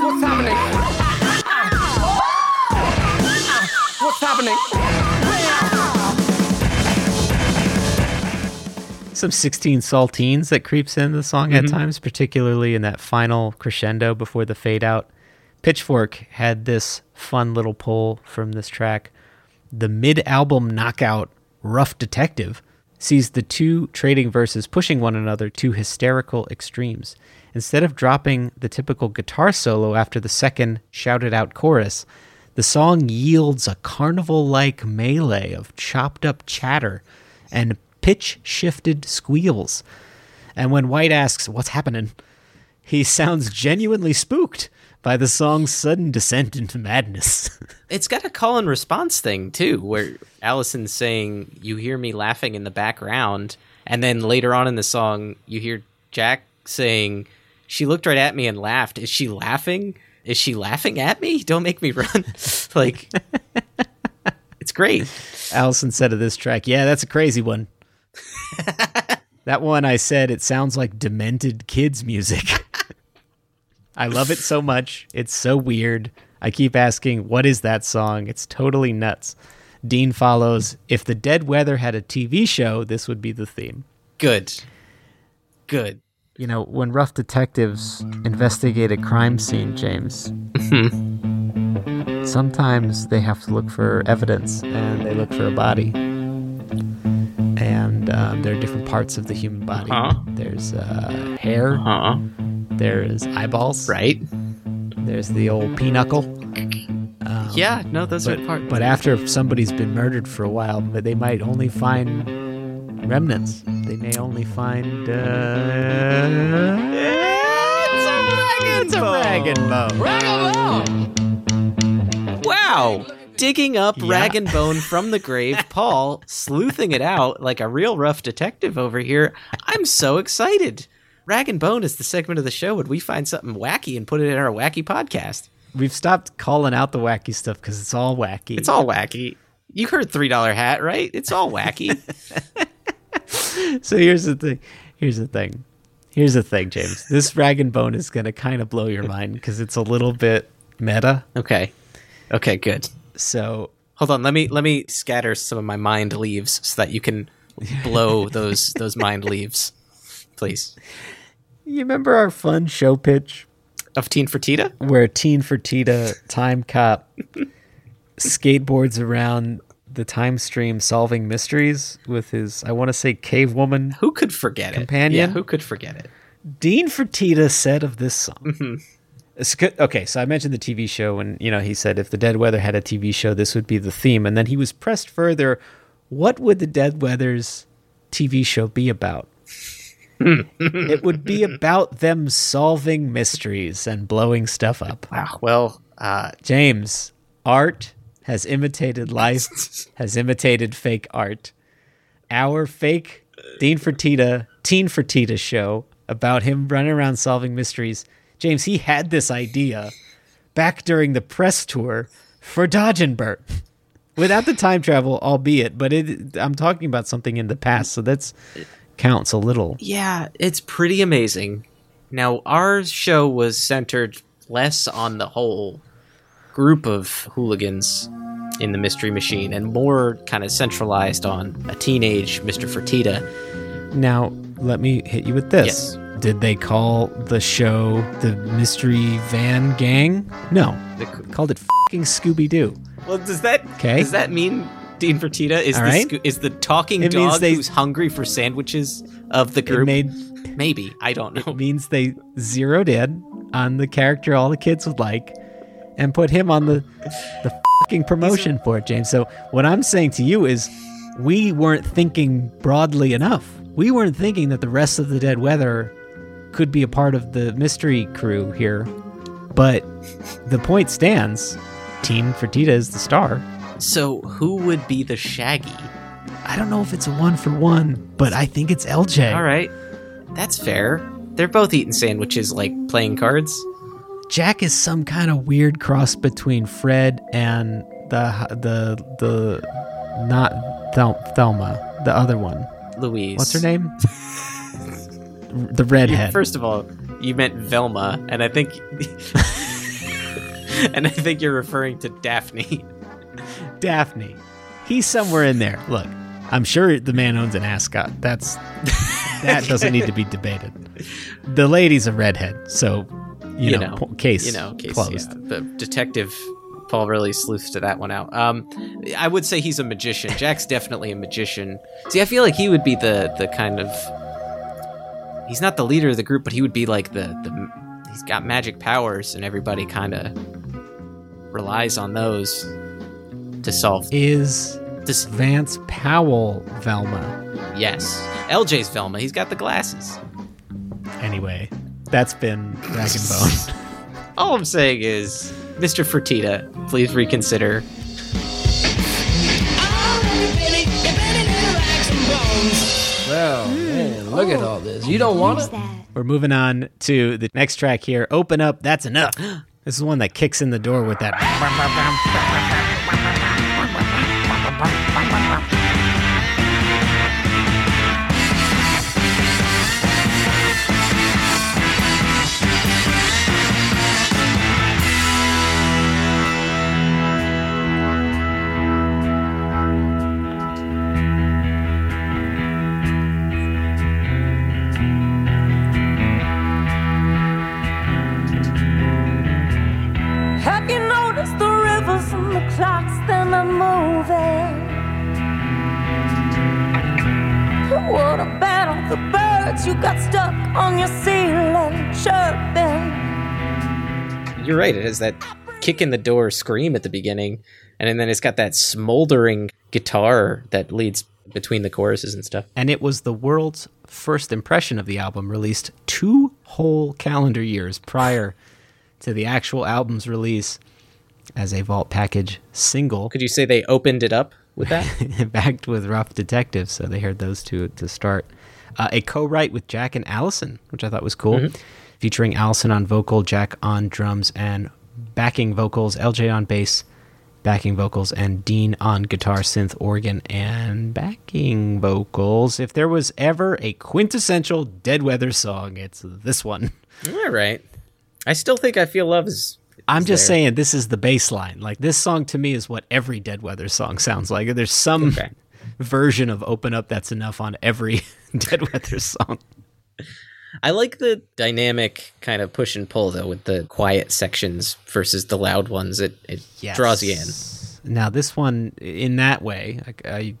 What's happening? What's happening? Some 16 saltines that creeps in the song Mm-hmm. at times, particularly in that final crescendo before the fade out. Pitchfork had this fun little pull from this track. The mid album knockout Rough Detective sees the two trading verses pushing one another to hysterical extremes. Instead of dropping the typical guitar solo after the second shouted out chorus, the song yields a carnival like melee of chopped up chatter and pitch shifted squeals. And when White asks, What's happening? he sounds genuinely spooked by the song's sudden descent into madness. It's got a call and response thing too, where Allison's saying, "You hear me laughing in the background," and then later on in the song, you hear Jack saying, "She looked right at me and laughed." Is she laughing? Is she laughing at me? Don't make me run! like, it's great. Allison said of this track, Yeah, that's a crazy one. That one I said, it sounds like demented kids' music. I love it so much. It's so weird. I keep asking, What is that song? It's totally nuts. Dean follows, If the Dead Weather had a TV show, this would be the theme. Good, good. You know, when rough detectives investigate a crime scene, James, mm-hmm. sometimes they have to look for evidence and they look for a body. Um, there are different parts of the human body. Uh-huh. There's uh, hair. Uh-huh. There's eyeballs. Right. There's the old pinochle. Um, Yeah, no, those but, are part. But after somebody's been murdered for a while, but they might only find remnants. They may only find. Uh, it's a rag and bone. Wow! Digging up Yeah. rag and bone from the grave, Paul sleuthing it out like a real rough detective over here. I'm so excited. Rag and Bone is the segment of the show when we find something wacky and put it in our wacky podcast. We've stopped calling out the wacky stuff because it's all wacky. It's all wacky. You heard three dollar hat, right? It's all wacky. so here's the thing. Here's the thing. Here's the thing, James. This rag and bone is going to kind of blow your mind because it's a little bit meta. okay. Okay, good. So Hold on, let me let me scatter some of my mind leaves so that you can blow those those mind leaves. Please. you remember our fun show pitch Of Teen Fertita? where Teen Fertita time cop skateboards around the time stream solving mysteries with his I want to say cave woman Who could forget Companion? it? Yeah, who could forget it? Dean Fertita said of this song. Mm-hmm. Okay, so I mentioned the TV show, and you know he said if the Dead Weather had a TV show, this would be the theme. And then he was pressed further: What would the Dead Weather's TV show be about? it would be about them solving mysteries and blowing stuff up. Wow. Well, uh, James, art has imitated life, has imitated fake art. Our fake Dean Fertita, Teen Fertita show about him running around solving mysteries. James, he had this idea back during the press tour for Dodge and Burn. Without the time travel, albeit, but it, I'm talking about something in the past, so that's counts a little. yeah, it's pretty amazing. Now, our show was centered less on the whole group of hooligans in the Mystery Machine and more kind of centralized on a teenage Mr. Fertita. Now, let me hit you with this. Did they call the show the Mystery Van Gang? No. They called it fucking Scooby Doo. Well, does that does that mean Dean Fertita is All the right. sco- is the talking It dog they- who's hungry for sandwiches of the group? made Maybe I don't know. it means they zeroed in on the character all the kids would like and put him on the the fucking promotion for it, James. So what I'm saying to you is we weren't thinking broadly enough. We weren't thinking that the rest of the dead weather could be a part of the mystery crew here. But the point stands. Team Fertita is the star. So who would be the Shaggy? I don't know if it's a one for one, but I think it's LJ. All right, that's fair. They're both eating sandwiches like playing cards. Jack is some kind of weird cross between Fred and the the the not Thel- Thelma, the other one. Louise. What's her name? the redhead. First of all, you meant Velma, and I think, and I think you're referring to Daphne. Daphne. He's somewhere in there. Look, I'm sure the man owns an ascot. That's that doesn't need to be debated. The lady's a redhead, so you, know, po- case you know, case closed. Yeah. The detective Paul really sleuthed to that one out. Um, I would say he's a magician. Jack's definitely a magician. See, I feel like he would be the the kind of. He's not the leader of the group, but he would be like the the. He's got magic powers, and everybody kind of relies on those to solve. Is this Vance Powell Velma? Yes, LJ's Velma. He's got the glasses. Anyway, that's been Dragon Bone. All I'm saying is, Mr. Fertita, please reconsider. Well, man, look at oh. all this. You don't want it? We're moving on to the next track here. Open up, that's enough. This is one that kicks in the door with that. Got stuck on your ceiling, chirping? You're right. It has that kick in the door scream at the beginning, and then it's got that smoldering guitar that leads between the choruses and stuff. And it was the world's first impression of the album, released two whole calendar years prior to the actual album's release as a vault package single. Could you say they opened it up with that? backed with Rough Detective, so they heard those two to start. Uh, a co-write with Jack and Allison, which I thought was cool, Mhm. featuring Allison on vocal, Jack on drums, and backing vocals, LJ on bass, backing vocals, and Dean on guitar, synth, organ, and backing vocals. If there was ever a quintessential Dead Weather song, it's this one. All right. I still think I Feel Love is. I'm just there. saying this is the bass line. Like this song to me is what every Dead Weather song sounds like. There's some version of Open Up that's enough on every Dead Weather song. I like the dynamic kind of push and pull though with the quiet sections versus the loud ones. It it Yes. draws you in. Now this one in that way, I, I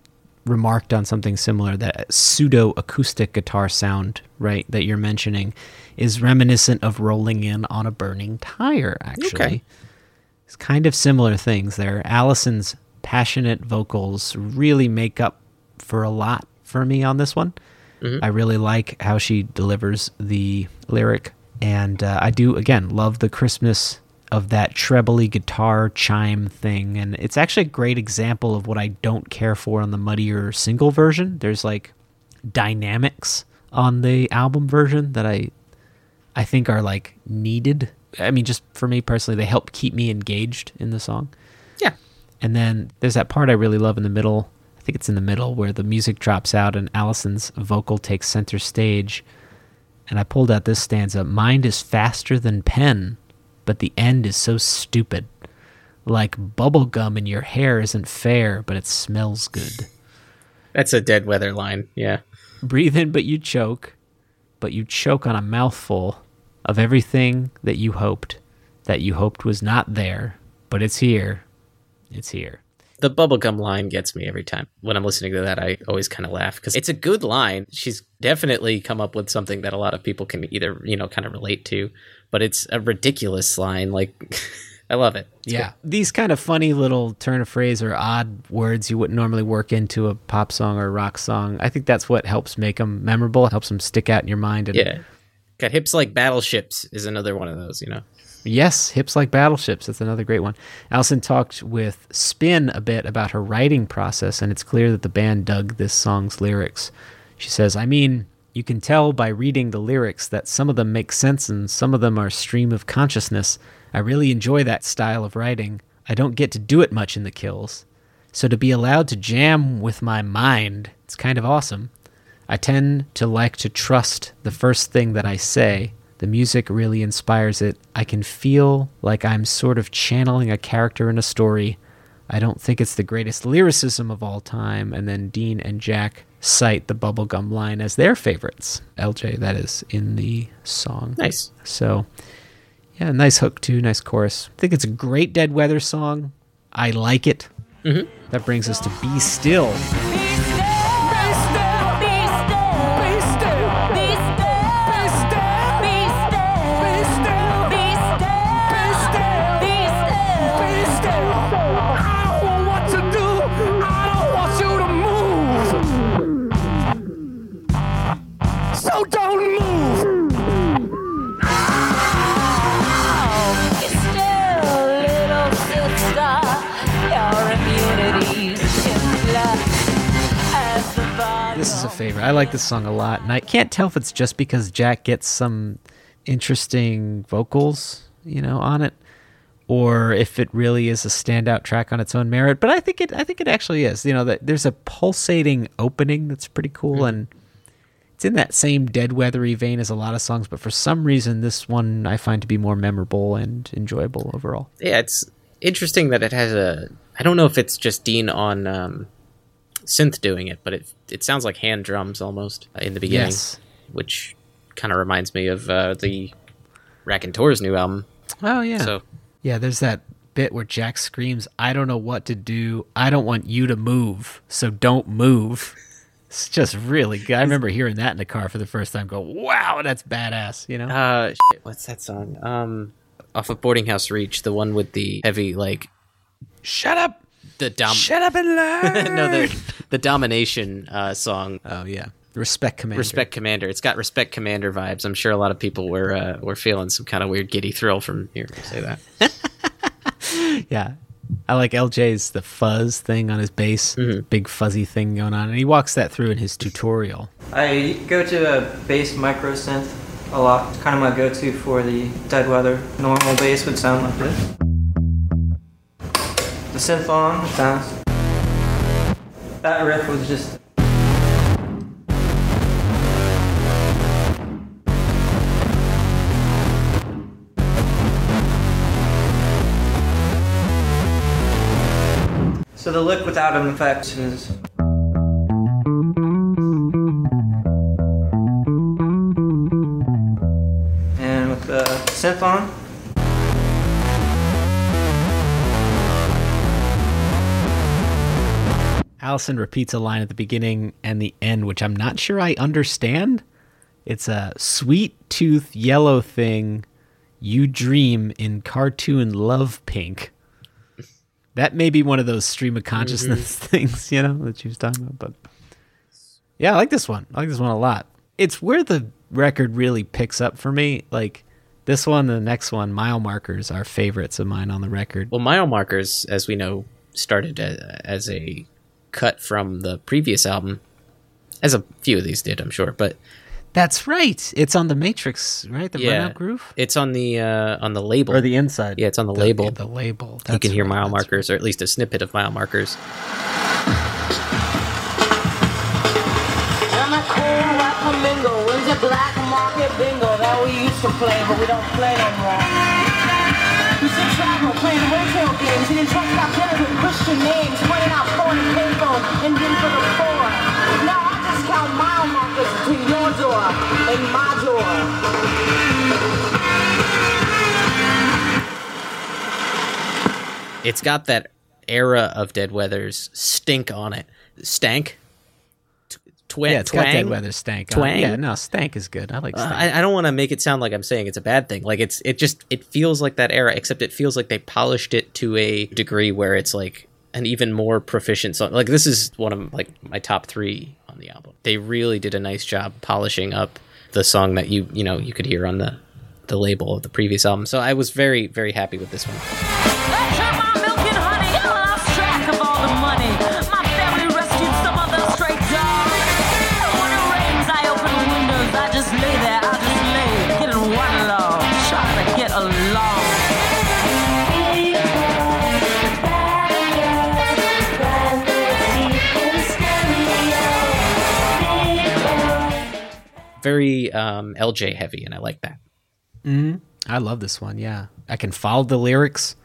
remarked on something similar that pseudo acoustic guitar sound, right, that you're mentioning is reminiscent of rolling in on a burning tire actually. Okay. It's kind of similar things there. Allison's passionate vocals really make up for a lot for me on this one. I really like how she delivers the lyric, and uh, I do again love the crispness of that trebly guitar chime thing, and it's actually a great example of what I don't care for on the muddier single version. There's like dynamics on the album version that I I think are like needed. I mean, just for me personally, they help keep me engaged in the song. Yeah. And then there's that part I really love in the middle. I think it's in the middle where the music drops out and Allison's vocal takes center stage. And I pulled out this stanza Mind is faster than pen, but the end is so stupid. Like bubble gum in your hair isn't fair, but it smells good. That's a dead weather line. Yeah. Breathe in, but you choke, but you choke on a mouthful of everything that you hoped, that you hoped was not there, but it's here. It's here. The bubblegum line gets me every time. When I'm listening to that, I always kind of laugh because it's a good line. She's definitely come up with something that a lot of people can either, you know, kind of relate to, but it's a ridiculous line. Like, I love it. It's yeah. These kind of funny little turn of phrase or odd words you wouldn't normally work into a pop song or a rock song. I think that's what helps make them memorable, helps them stick out in your mind. And. Yeah. Got hips like battleships is another one of those, you know. Yes, hips like battleships. That's another great one. Allison talked with Spin a bit about her writing process, and it's clear that the band dug this song's lyrics. She says, I mean, you can tell by reading the lyrics that some of them make sense and some of them are stream of consciousness. I really enjoy that style of writing. I don't get to do it much in the kills. So to be allowed to jam with my mind, it's kind of awesome. I tend to like to trust the first thing that I say. The music really inspires it. I can feel like I'm sort of channeling a character in a story. I don't think it's the greatest lyricism of all time. And then Dean and Jack cite the bubblegum line as their favorites. LJ, that is, in the song. Nice. So, yeah, nice hook too, nice chorus. I think it's a great Dead Weather song. I like it. Mm-hmm. That brings us to Be Still. Favorite. I like this song a lot, and I can't tell if it's just because Jack gets some interesting vocals, you know, on it, or if it really is a standout track on its own merit. But I think it, I think it actually is. You know, that there's a pulsating opening that's pretty cool, and it's in that same dead weathery vein as a lot of songs. But for some reason, this one I find to be more memorable and enjoyable overall. Yeah, it's interesting that it has a. I don't know if it's just Dean on um, synth doing it, but it it sounds like hand drums almost in the beginning, Yes. which kind of reminds me of uh, the Raconteurs new album. Oh yeah. So Yeah, there's that bit where Jack screams, "I don't know what to do. I don't want you to move, so don't move." It's just really good. I remember hearing that in the car for the first time. Go, wow, that's badass. You know? Uh, shit, what's that song? Um, off of Boarding House Reach, the one with the heavy like. Shut up. The dom. Shut up and learn. no, the the domination uh, song. Oh yeah, Respect Commander. Respect Commander. It's got Respect Commander vibes. I'm sure a lot of people were uh, were feeling some kind of weird giddy thrill from hearing me say that. yeah. I like LJ's the fuzz thing on his bass, Mm-hmm. big fuzzy thing going on, and he walks that through in his tutorial. I go to a bass micro synth a lot. It's kind of my go-to for the dead weather. Normal bass would sound like this. The synth on, sounds. That riff was just. So the lick without an effect is. And with the synth on, Allison repeats a line at the beginning and the end, which I'm not sure I understand. It's a sweet tooth yellow thing you dream in cartoon love pink. That may be one of those stream of mm-hmm. consciousness things, you know, that she was talking about. But yeah, I like this one. I like this one a lot. It's where the record really picks up for me. Like this one and the next one, mile markers are favorites of mine on the record. Well, Mile Markers, as we know, started as a cut from the previous album, as a few of these did, I'm sure. But That's right. It's on the Matrix, right? The yeah, Burnout Groove? it's on the uh, on the label Or the inside. Yeah, it's on the, label. The label. you can hear right, mile that's markers, or at least a snippet of mile markers. I'm a cool white flamingo. When's the black market bingo that we used to play, but we don't play no more? We used to travel, playing hotel games, and in truck stop dinners with Christian names, playing out phone and payphone, Indian for the poor. Now I just count mile markers between your door and my door. It's got that era of Dead Weather's stink on it. Stank. T- Twa- yeah, it's twang? got dead weather stank. on it. Twang. Yeah, no, stank is good. I like Uh, stank. I, I don't want to make it sound like I'm saying it's a bad thing. Like it's it just it feels like that era, except it feels like they polished it to a degree where it's like an even more proficient song. Like this is one of like my top three on the album. They really did a nice job polishing up the song that you you know you could hear on the the label of the previous album. So I was very very happy with this one. Very um, LJ heavy, and I like that. hmm I love this one. Yeah, I can follow the lyrics.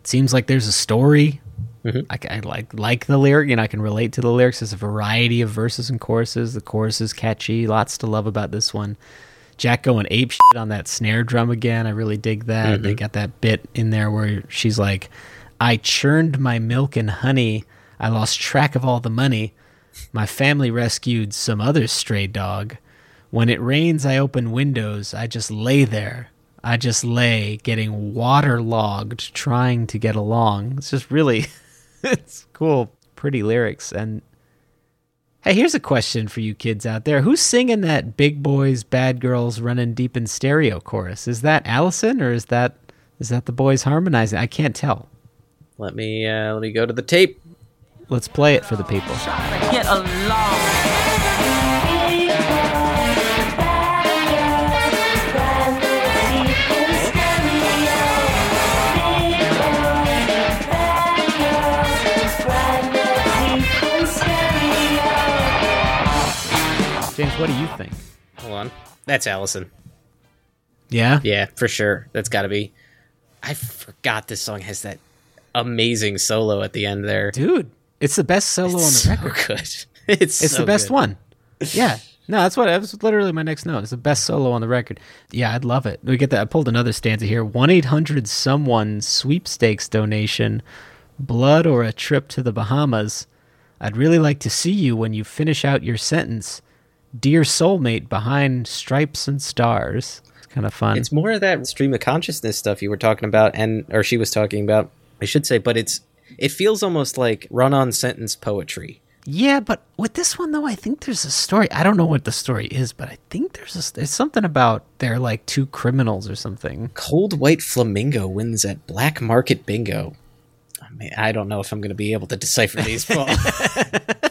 It seems like there's a story. I, ca- I like like the lyric, and I can relate to the lyrics. There's a variety of verses and choruses. The chorus is catchy. Lots to love about this one. Jack going ape shit on that snare drum again. I really dig that. They got that bit in there where she's like, "I churned my milk and honey. I lost track of all the money. My family rescued some other stray dog. When it rains, I open windows. I just lay there. I just lay, getting waterlogged, trying to get along. It's just really, it's cool, pretty lyrics. And hey, here's a question for you kids out there: Who's singing that "Big Boys, Bad Girls, Running Deep in Stereo" chorus? Is that Allison or is that is that the boys harmonizing? I can't tell. Let me uh, let me go to the tape. Let's play it for the people. James, what do you think? Hold on, that's Allison. Yeah, Yeah, for sure. That's got to be. I forgot this song has that amazing solo at the end there. dude, it's the best solo on the so record. good. It's It's so the best good. one. Yeah. No, that's what that was literally my next note. It's the best solo on the record. Yeah, I'd love it. We get that. I pulled another stanza here. One eight hundred someone sweepstakes donation, blood or a trip to the Bahamas. I'd really like to see you when you finish out your sentence, dear soulmate behind stripes and stars. It's kind of fun. It's more of that stream of consciousness stuff you were talking about, and or she was talking about. I should say, but it's it feels almost like run-on sentence poetry. Yeah, but with this one though, I think there's a story. I don't know what the story is, but I think there's a, there's something about they're like two criminals or something. Cold White Flamingo wins at Black Market Bingo. I mean, I don't know if I'm going to be able to decipher these. Paul.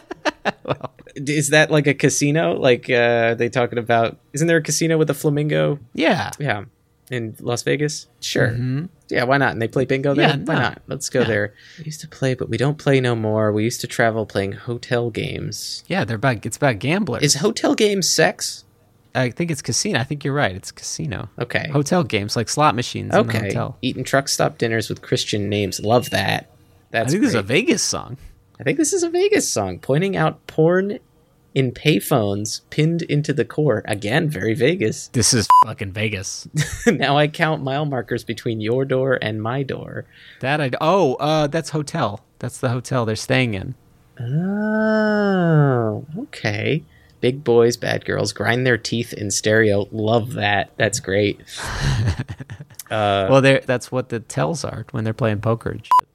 Is that like a casino? Like uh, are they talking about? Isn't there a casino with a flamingo? Yeah, yeah, in Las Vegas. Sure. Mhm. Yeah, why not? And they play bingo there. Yeah, why no. not? Let's go Yeah. there. We used to play, but we don't play no more. We used to travel playing hotel games. Yeah, they're about it's about gamblers. Is hotel games sex? I think it's casino. I think you're right. It's casino. Okay. Hotel games like slot machines in the Okay. hotel. Eating truck stop dinners with Christian names. Love that. That's I think this is a. Vegas song. I think this is a Vegas song pointing out porn in payphones pinned into the core. Again, very Vegas. This is fucking Vegas. now I count mile markers between your door and my door. That I oh uh that's hotel. That's the hotel they're staying in. Oh, okay. Big boys, bad girls grind their teeth in stereo. Love that. That's great. uh, well, that's what the tells are when they're playing poker. And shit.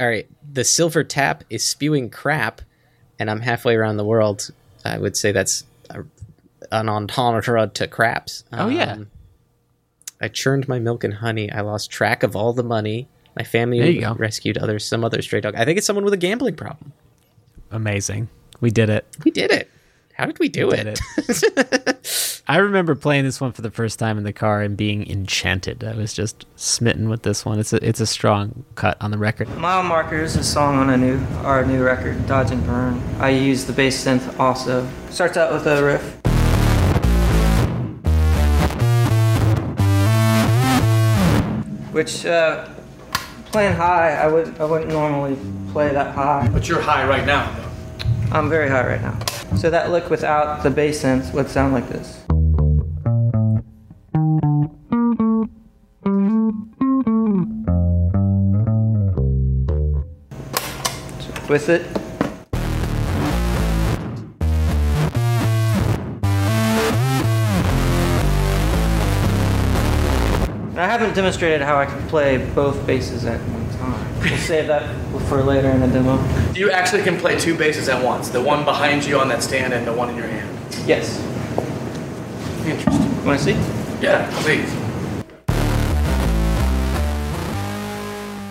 all right. The silver tap is spewing crap, and I'm halfway around the world. I would say that's a, an entendre to craps. Oh, yeah. Um, I churned my milk and honey. I lost track of all the money. My family rescued others. Some other stray dog. I think it's someone with a gambling problem. Amazing. We did it. We did it. How did we do We it? did I remember playing this one for the first time in the car and being enchanted. I was just smitten with this one. It's a it's a strong cut on the record. Mile Markers, is a song on a new our new record, Dodge and Burn. I use the bass synth also. Starts out with a riff. Which uh, playing high, I would I wouldn't normally play that high. But you're high right now, though. I'm very high right now. So that lick without the bass synth would sound like this. With it. I haven't demonstrated how I can play both basses at one time. We'll save that for later in the demo. You actually can play two basses at once the one behind you on that stand and the one in your hand. Yes. Interesting. You want to see? Yeah, please.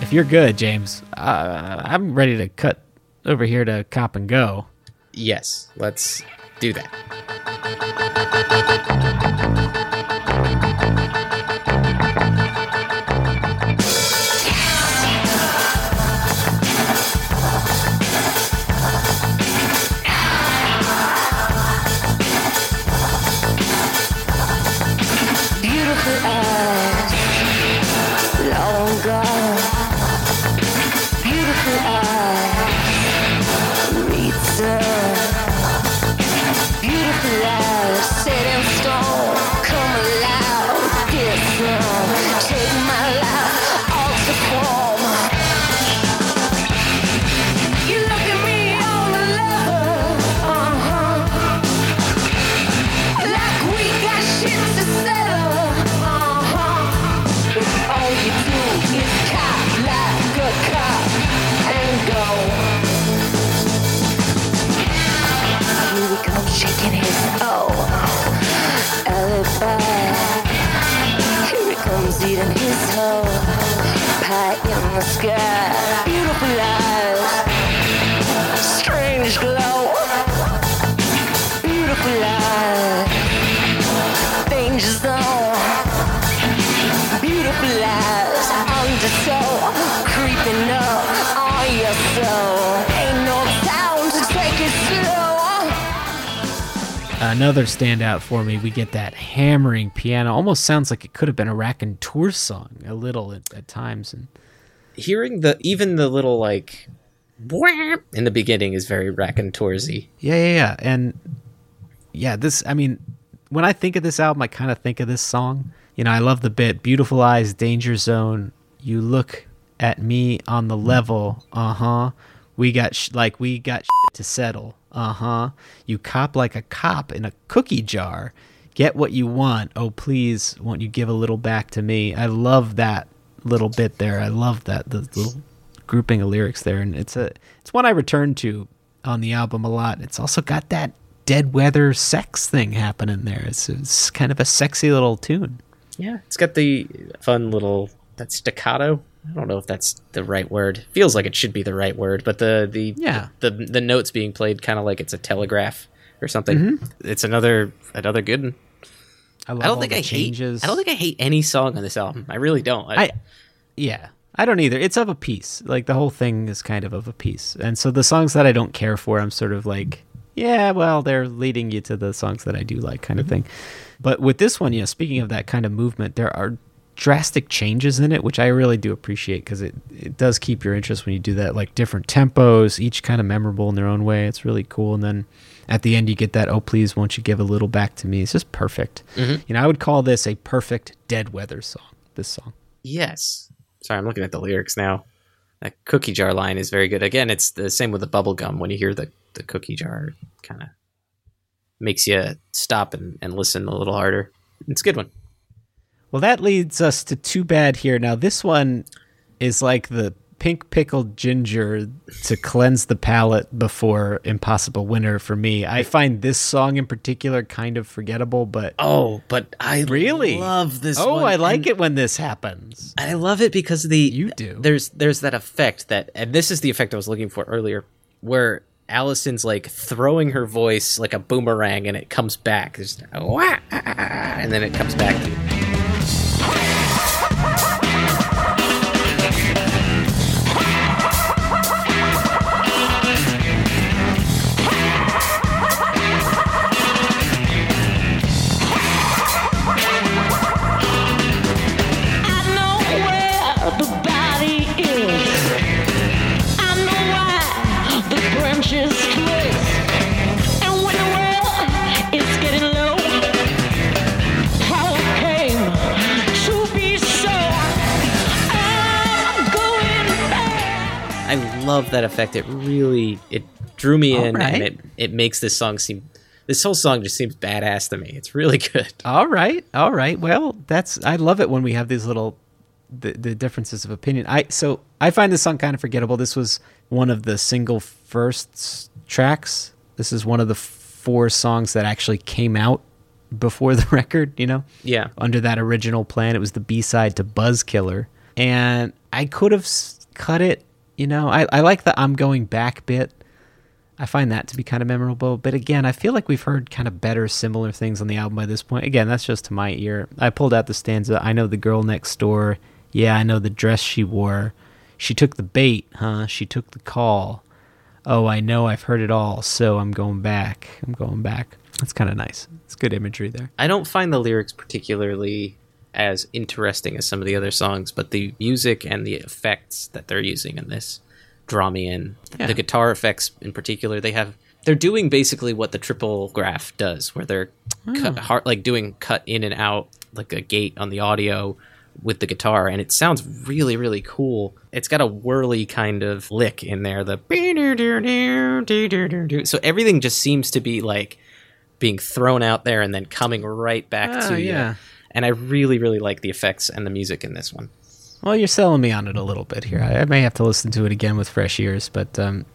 If you're good, James, uh, I'm ready to cut over here to Cop and Go. Yes, let's do that. Another standout for me, we get that hammering piano. Almost sounds like it could have been a Raconteur song a little at, at times. And Hearing the even the little like in the beginning is very raconteursy. yeah, yeah, yeah. And yeah, this. I mean, when I think of this album, I kind of think of this song. You know, I love the bit "Beautiful Eyes, Danger Zone." You look at me on the level. Uh huh. We got sh- like we got to settle. Uh huh. You cop like a cop in a cookie jar. Get what you want. Oh please, won't you give a little back to me? I love that little bit there. I love that the little grouping of lyrics there, and it's a it's one I return to on the album a lot. It's also got that dead weather sex thing happening there. It's, it's kind of a sexy little tune. Yeah, it's got the fun little that staccato. I don't know if that's the right word. Feels like it should be the right word, but the the Yeah. the the, notes being played kind of like it's a telegraph or something. Mhm. It's another another good one. I, love I don't think I changes. hate. I don't think I hate any song on this album. I really don't. I, yeah, I don't either. It's of a piece. Like the whole thing is kind of of a piece, and so the songs that I don't care for, I'm sort of like, yeah, well, they're leading you to the songs that I do like, kind of thing. But with this one, you know, speaking of that kind of movement, there are drastic changes in it, which I really do appreciate because it, it does keep your interest when you do that. Like different tempos, each kind of memorable in their own way. It's really cool. And then at the end, you get that, oh, please, won't you give a little back to me? It's just perfect. Mhm. You know, I would call this a perfect dead weather song, this song. Yes. Sorry, I'm looking at the lyrics now. That cookie jar line is very good. Again, it's the same with the bubble gum. When you hear the, the cookie jar, kind of makes you stop and, and listen a little harder. It's a good one. Well, that leads us to Too Bad here. Now, this one is like the pink pickled ginger to cleanse the palate before Impossible Winter for me. I find this song in particular kind of forgettable, but oh, but I really love this Oh, one, I like and- it when this happens. I love it because the you do. There's there's that effect that, and this is the effect I was looking for earlier, where Allison's like throwing her voice like a boomerang, and it comes back. There's ah, ah, ah, and then it comes back. I love that effect. It really it drew me All in, right. and it it makes this song seem. This whole song just seems badass to me. It's really good. All right, all right. Well, that's I love it when we have these little the, the differences of opinion. I so I find this song kind of forgettable. This was one of the single first tracks. This is one of the four songs that actually came out before the record. You know, Yeah. under that original plan, it was the B side to Buzzkiller, and I could have cut it. You know, I I like the I'm going back bit. I find that to be kind of memorable. But again, I feel like we've heard kind of better, similar things on the album by this point. Again, that's just to my ear. I pulled out the stanza I know the girl next door. Yeah, I know the dress she wore. She took the bait, huh? She took the call. Oh, I know I've heard it all, so I'm going back. I'm going back. That's kind of nice. It's good imagery there. I don't find the lyrics particularly as interesting as some of the other songs, but the music and the effects that they're using in this draw me in. Yeah. The guitar effects in particular, they have they're doing basically what the triple graph does, where they're cut, hard, like doing cut in and out like a gate on the audio with the guitar, and it sounds really really cool. It's got a whirly kind of lick in there, the so everything just seems to be like being thrown out there and then coming right back Ah, to you. And I really, really like the effects and the music in this one. Well, you're selling me on it a little bit here. I, I may have to listen to it again with fresh ears, but um,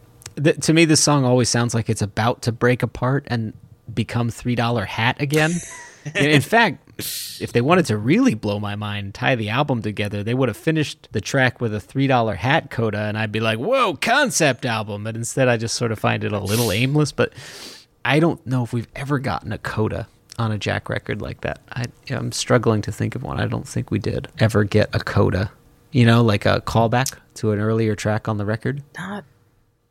th- to me, this song always sounds like it's about to break apart and become three dollar hat again. in, in fact, if they wanted to really blow my mind, tie the album together, they would have finished the track with a three dollar hat coda, and I'd be like, "Whoa, concept album!" But instead, I just sort of find it a little aimless. But I don't know if we've ever gotten a coda on a Jack record like that. I, I'm struggling to think of one. I don't think we did ever get a coda. You know, like a callback to an earlier track on the record. Not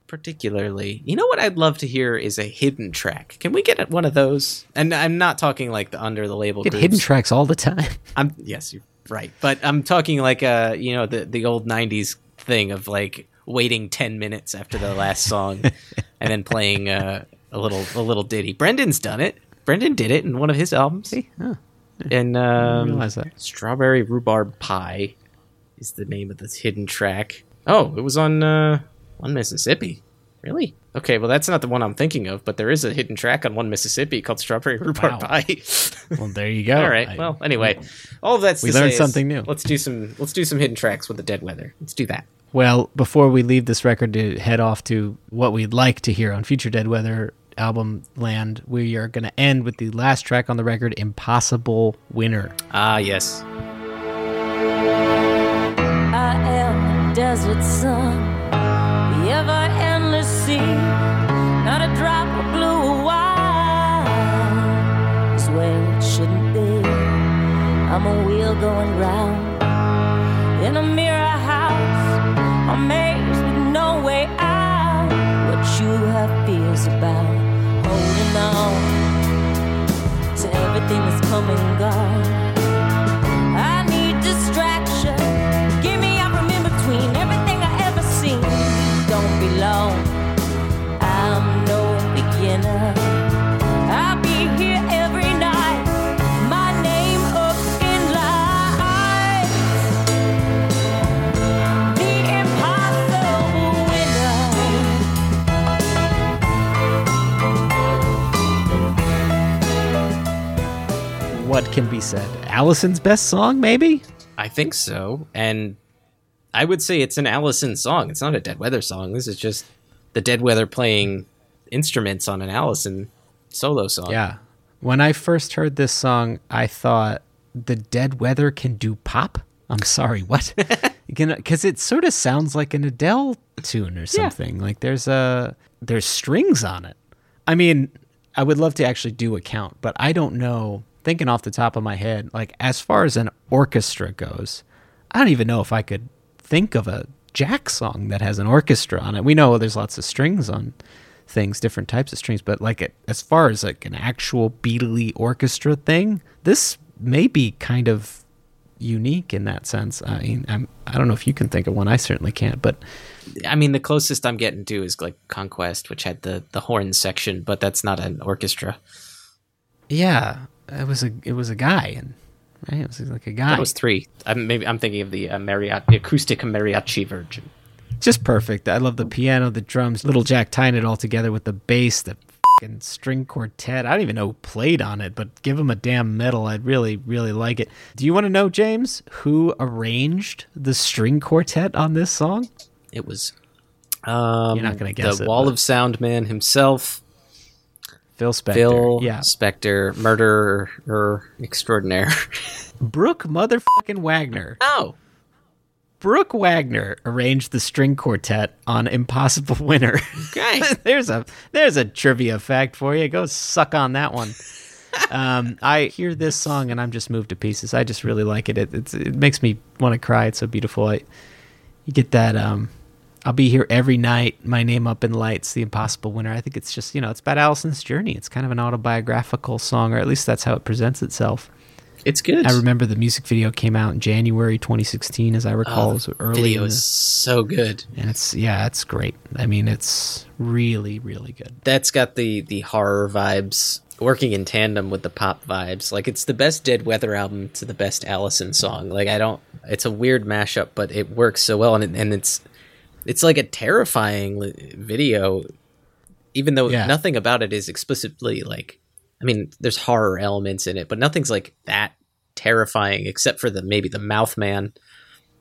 particularly. You know what I'd love to hear is a hidden track. Can we get one of those? And I'm not talking like the under the label Get groups. hidden tracks all the time. I'm yes, you're right. But I'm talking like uh, you know, the the old '90s thing of like waiting ten minutes after the last song and then playing uh, a little a little ditty. Brendan's done it. Brendan did it in one of his albums. Huh. And um, realize that. Strawberry Rhubarb Pie is the name of this hidden track. Oh, it was on uh, One Mississippi. Really? Okay, well that's not the one I'm thinking of, but there is a hidden track on One Mississippi called Strawberry Rhubarb Wow. Pie. Well, there you go. All right. I- well, anyway, all of that's We to learned say is something new. Let's do some. Let's do some hidden tracks with the Dead Weather. Let's do that. Well, before we leave this record to head off to what we'd like to hear on future Dead Weather album land, we are going to end with the last track on the record, Impossible Winter. Ah, yes. I am desert sun, the ever endless sea. Not a drop of blue or white is where it shouldn't be. I'm a wheel going round in a mirror house, amazed with no way out. What you have fears about, holding on to everything that's come and gone. What can be said? Allison's best song, maybe? I think so, and I would say it's an Allison song. It's not a Dead Weather song. This is just the Dead Weather playing instruments on an Allison solo song. Yeah. When I first heard this song, I thought the Dead Weather can do pop. I'm sorry, what? Because it sort of sounds like an Adele tune or something. Like there's a there's strings on it. I mean, I would love to actually do a count, but I don't know. Thinking off the top of my head, like as far as an orchestra goes, I don't even know if I could think of a Jack song that has an orchestra on it. We know there's lots of strings on things, different types of strings, but like it, as far as like an actual Beatley orchestra thing, this may be kind of unique in that sense. I mean, I'm, I don't know if you can think of one. I certainly can't, but I mean, the closest I'm getting to is like Conquest, which had the the horn section, but that's not an orchestra. yeah, it was a it was a guy, and right, it was like a guy. That was three. I'm maybe I'm thinking of the uh, mariachi, the acoustic mariachi version. just perfect. I love the piano, the drums, little Jack tying it all together with the bass, the fucking string quartet. I don't even know who played on it, but give him a damn medal. I'd really, really like it. Do you want to know, James, who arranged the string quartet on this song? It was um, You're not gonna guess the it, Wall but- of Sound man himself, Phil Spector. Phil yeah. Spector, murderer extraordinaire. Brooke motherfucking Waggoner. Oh. Brooke Waggoner arranged the string quartet on Impossible Winter. Okay. there's a there's a trivia fact for you. Go suck on that one. um, I hear this song and I'm just moved to pieces. I just really like it. It it's, it makes me want to cry. It's so beautiful. I, you get that. Um, I'll be here every night. My name up in lights. The Impossible Winter. I think it's just you know it's about Allison's journey. It's kind of an autobiographical song, or at least that's how it presents itself. It's good. I remember the music video came out in January 2016, as I recall. Oh, it was early. video in is so good. and it's yeah, it's great. I mean, it's really, really good. That's got the the horror vibes working in tandem with the pop vibes. Like it's the best Dead Weather album to the best Allison song. Like I don't. It's a weird mashup, but it works so well, and it, and it's it's like a terrifying video, even though Yeah. nothing about it is explicitly like. I mean, there's horror elements in it, but nothing's like that terrifying except for the maybe the mouth man.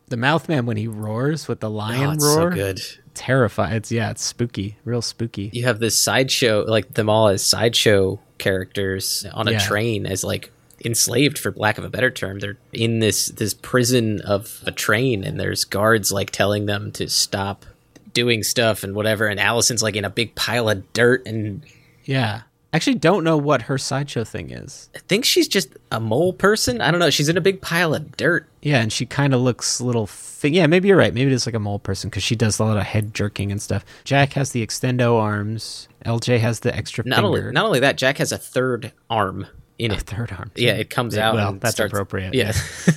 The Mouthman when he roars with the lion Oh, it's so good. terrifying. It's yeah, it's spooky, real spooky. you have this sideshow like them all as sideshow characters on a Yeah. train as like enslaved for lack of a better term they're in this this prison of a train and there's guards like telling them to stop doing stuff and whatever and allison's like in a big pile of dirt and Yeah, actually, don't know what her sideshow thing is. i think she's just a mole person i don't know she's in a big pile of dirt Yeah, and she kind of looks a little. Yeah, maybe you're right. Maybe it is like a mole person because she does a lot of head jerking and stuff. Jack has the extendo arms. LJ has the extra not finger. only not only that jack has a third arm in A it. third arm. Yeah, it comes out. well, that's starts- appropriate, Yeah.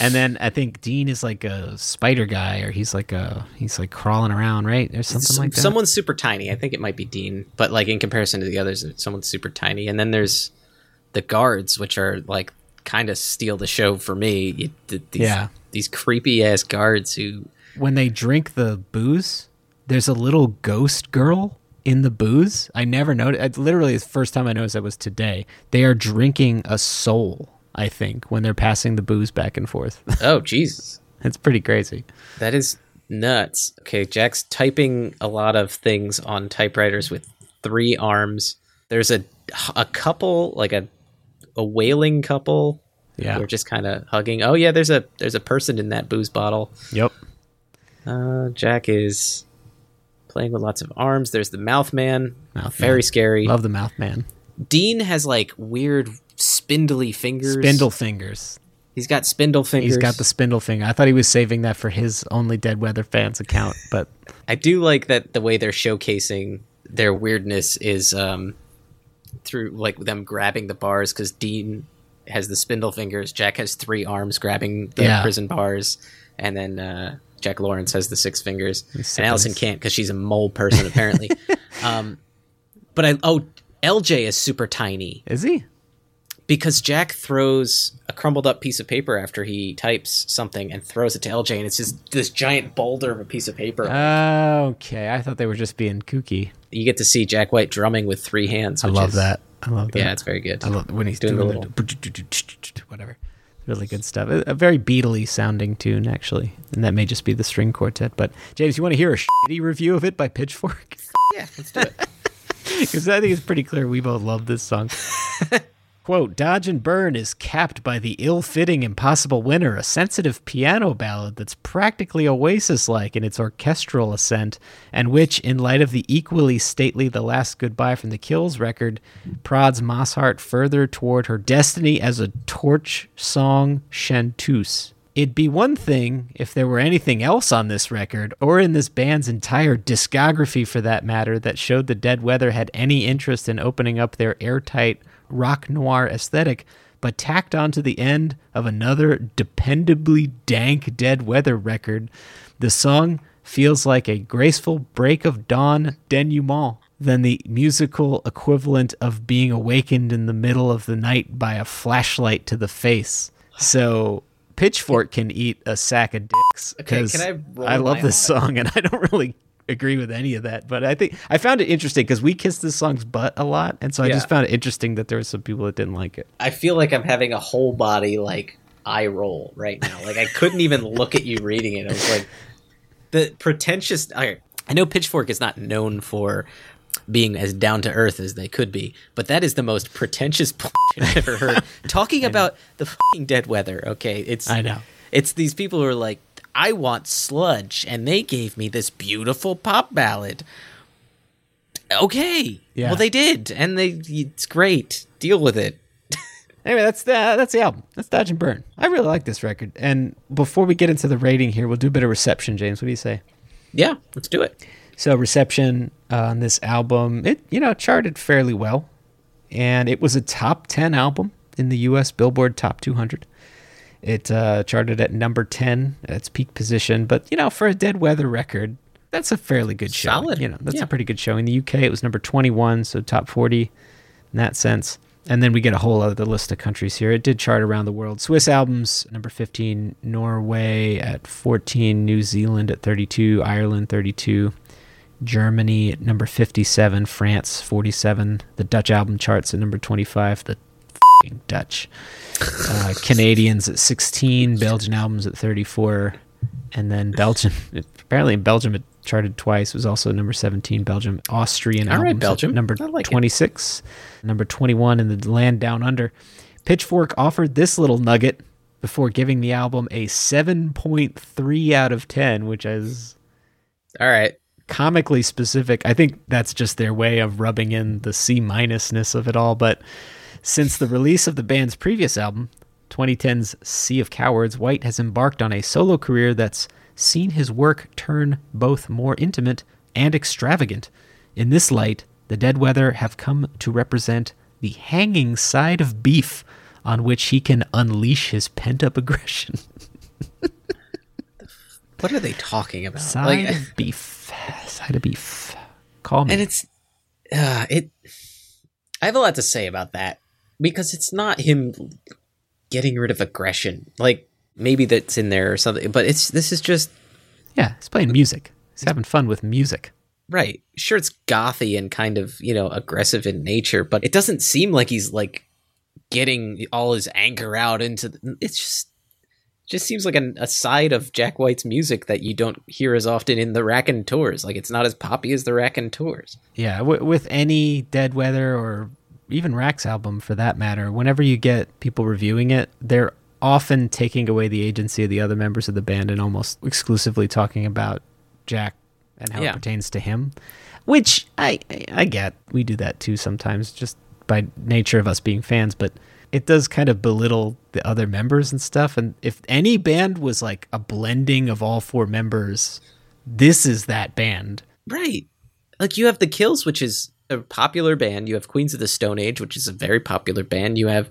and then I think Dean is like a spider guy, or he's like a he's like crawling around, right? Or something like that. Someone's super tiny. I think it might be Dean, but like in comparison to the others, someone's super tiny. And then there's the guards, which are like kind of steal the show for me. You, th- these, Yeah. these creepy ass guards who when they drink the booze, there's a little ghost girl in the booze. I never noticed. It's literally the first time I noticed that was today. They are drinking a soul. I think when they're passing the booze back and forth. oh Jesus, it's pretty crazy. that is nuts. Okay, Jack's typing a lot of things on typewriters with three arms. There's a a couple like a a wailing couple. Yeah. We're just kind of hugging. Oh yeah, there's a there's a person in that booze bottle. Yep. Uh, Jack is playing with lots of arms. There's the mouth man. Mouth very man. scary. Love the mouth man. Dean has like weird spindly fingers. Spindle fingers. He's got spindle fingers. He's got the spindle finger. I thought he was saving that for his only Dead Weather fans account, but I do like that the way they're showcasing their weirdness is um through like them grabbing the bars because Dean has the spindle fingers. Jack has three arms grabbing the Yeah. prison bars, and then uh, Jack Lawrence has the six fingers, He's and Allison can't because she's a mole person apparently. um, but I oh LJ is super tiny. is he? because Jack throws a crumbled up piece of paper after he types something and throws it to LJ, and it's just this giant boulder of a piece of paper. Okay, I thought they were just being kooky. you get to see Jack White drumming with three hands. I which love is- that. I love that. Yeah, it's very good. I love when he's Doing doing, the the little- whatever. Really good stuff. A, a very Beatley sounding tune, actually, and that may just be the string quartet. But James, you want to hear a shitty review of it by Pitchfork? Yeah, let's do it. Because I think it's pretty clear we both love this song. Quote, Dodge and Burn is capped by the ill fitting Impossible Winter, a sensitive piano ballad that's practically Oasis like in its orchestral ascent, and which, in light of the equally stately The Last Goodbye from the Kills record, prods Mosshart further toward her destiny as a torch song chanteuse. It'd be one thing if there were anything else on this record, or in this band's entire discography for that matter, that showed the Dead Weather had any interest in opening up their airtight rock noir aesthetic, but tacked onto the end of another dependably dank Dead Weather record, the song feels like a graceful break of dawn denouement than the musical equivalent of being awakened in the middle of the night by a flashlight to the face. So Pitchfork can eat a sack of dicks Okay, because can I I love this song and I don't really agree with any of that. But I think I found it interesting because we kissed this song's butt a lot, and so I just found it interesting that there were some people that didn't like it. I feel like I'm having a whole body like eye roll right now. Like I couldn't even look at you reading it. I was like, the pretentious. I, I know Pitchfork is not known for being as down to earth as they could be, but that is the most pretentious I've ever heard. Talking about the fucking dead weather. Okay, it's I know. It's these people who are like, I want sludge, and they gave me this beautiful pop ballad. Okay, Yeah. well they did, and they it's great. Deal with it. Anyway, that's the that's the album. That's Dodge and Burn. I really like this record. And before we get into the rating here, we'll do a bit of reception. James, what do you say? Yeah, let's do it. So reception uh, on this album, it you know charted fairly well, and it was a top ten album in the U.S. Billboard Top 200. It uh, charted at number ten, its peak position. But you know, for a Dead Weather record, that's a fairly good show. Solid. You know, that's Yeah. a pretty good show. In the UK, it was number twenty-one, so top forty in that sense. And then we get a whole other list of countries here. It did chart around the world. Swiss albums, number 15, Norway at 14, New Zealand at 32, Ireland 32, Germany at number 57, France 47, the Dutch album charts at number 25, the Dutch. Uh, Canadians at 16, Belgian albums at 34, and then Belgium. Apparently in Belgium it charted twice. It was also number 17, Belgium. Austrian All right, albums at Belgium. number like it. 26, number 21 in the land down under. Pitchfork offered this little nugget before giving the album a 7.3 out of 10, which is All right. comically specific. I think that's just their way of rubbing in the C minusness of it all. But since the release of the band's previous album, 2010's Sea of Cowards, White has embarked on a solo career that's seen his work turn both more intimate and extravagant. In this light, the Dead Weather have come to represent the hanging side of beef on which he can unleash his pent up aggression. What are they talking about? Side Like- of beef. Side of beef. Call me. and it's uh, it i have a lot to say about that because it's not him getting rid of aggression like maybe that's in there or something but it's this is just yeah, he's playing music. He's having fun with music. right sure it's gothy and kind of you know aggressive in nature but it doesn't seem like he's like getting all his anger out into the, it's just just seems like an, a side of Jack White's music that you don't hear as often in the Raconteurs. Like it's not as poppy as the Raconteurs. Yeah, w- with any Dead Weather or even Rack's album for that matter, whenever you get people reviewing it, they're often taking away the agency of the other members of the band and almost exclusively talking about Jack and how Yeah. it pertains to him. Which I I- I get. We do that too sometimes, just by nature of us being fans, but it does kind of belittle the other members and stuff. And if any band was like a blending of all four members, this is that band. Right. Like you have the Kills, which is a popular band. You have Queens of the Stone Age, which is a very popular band. You have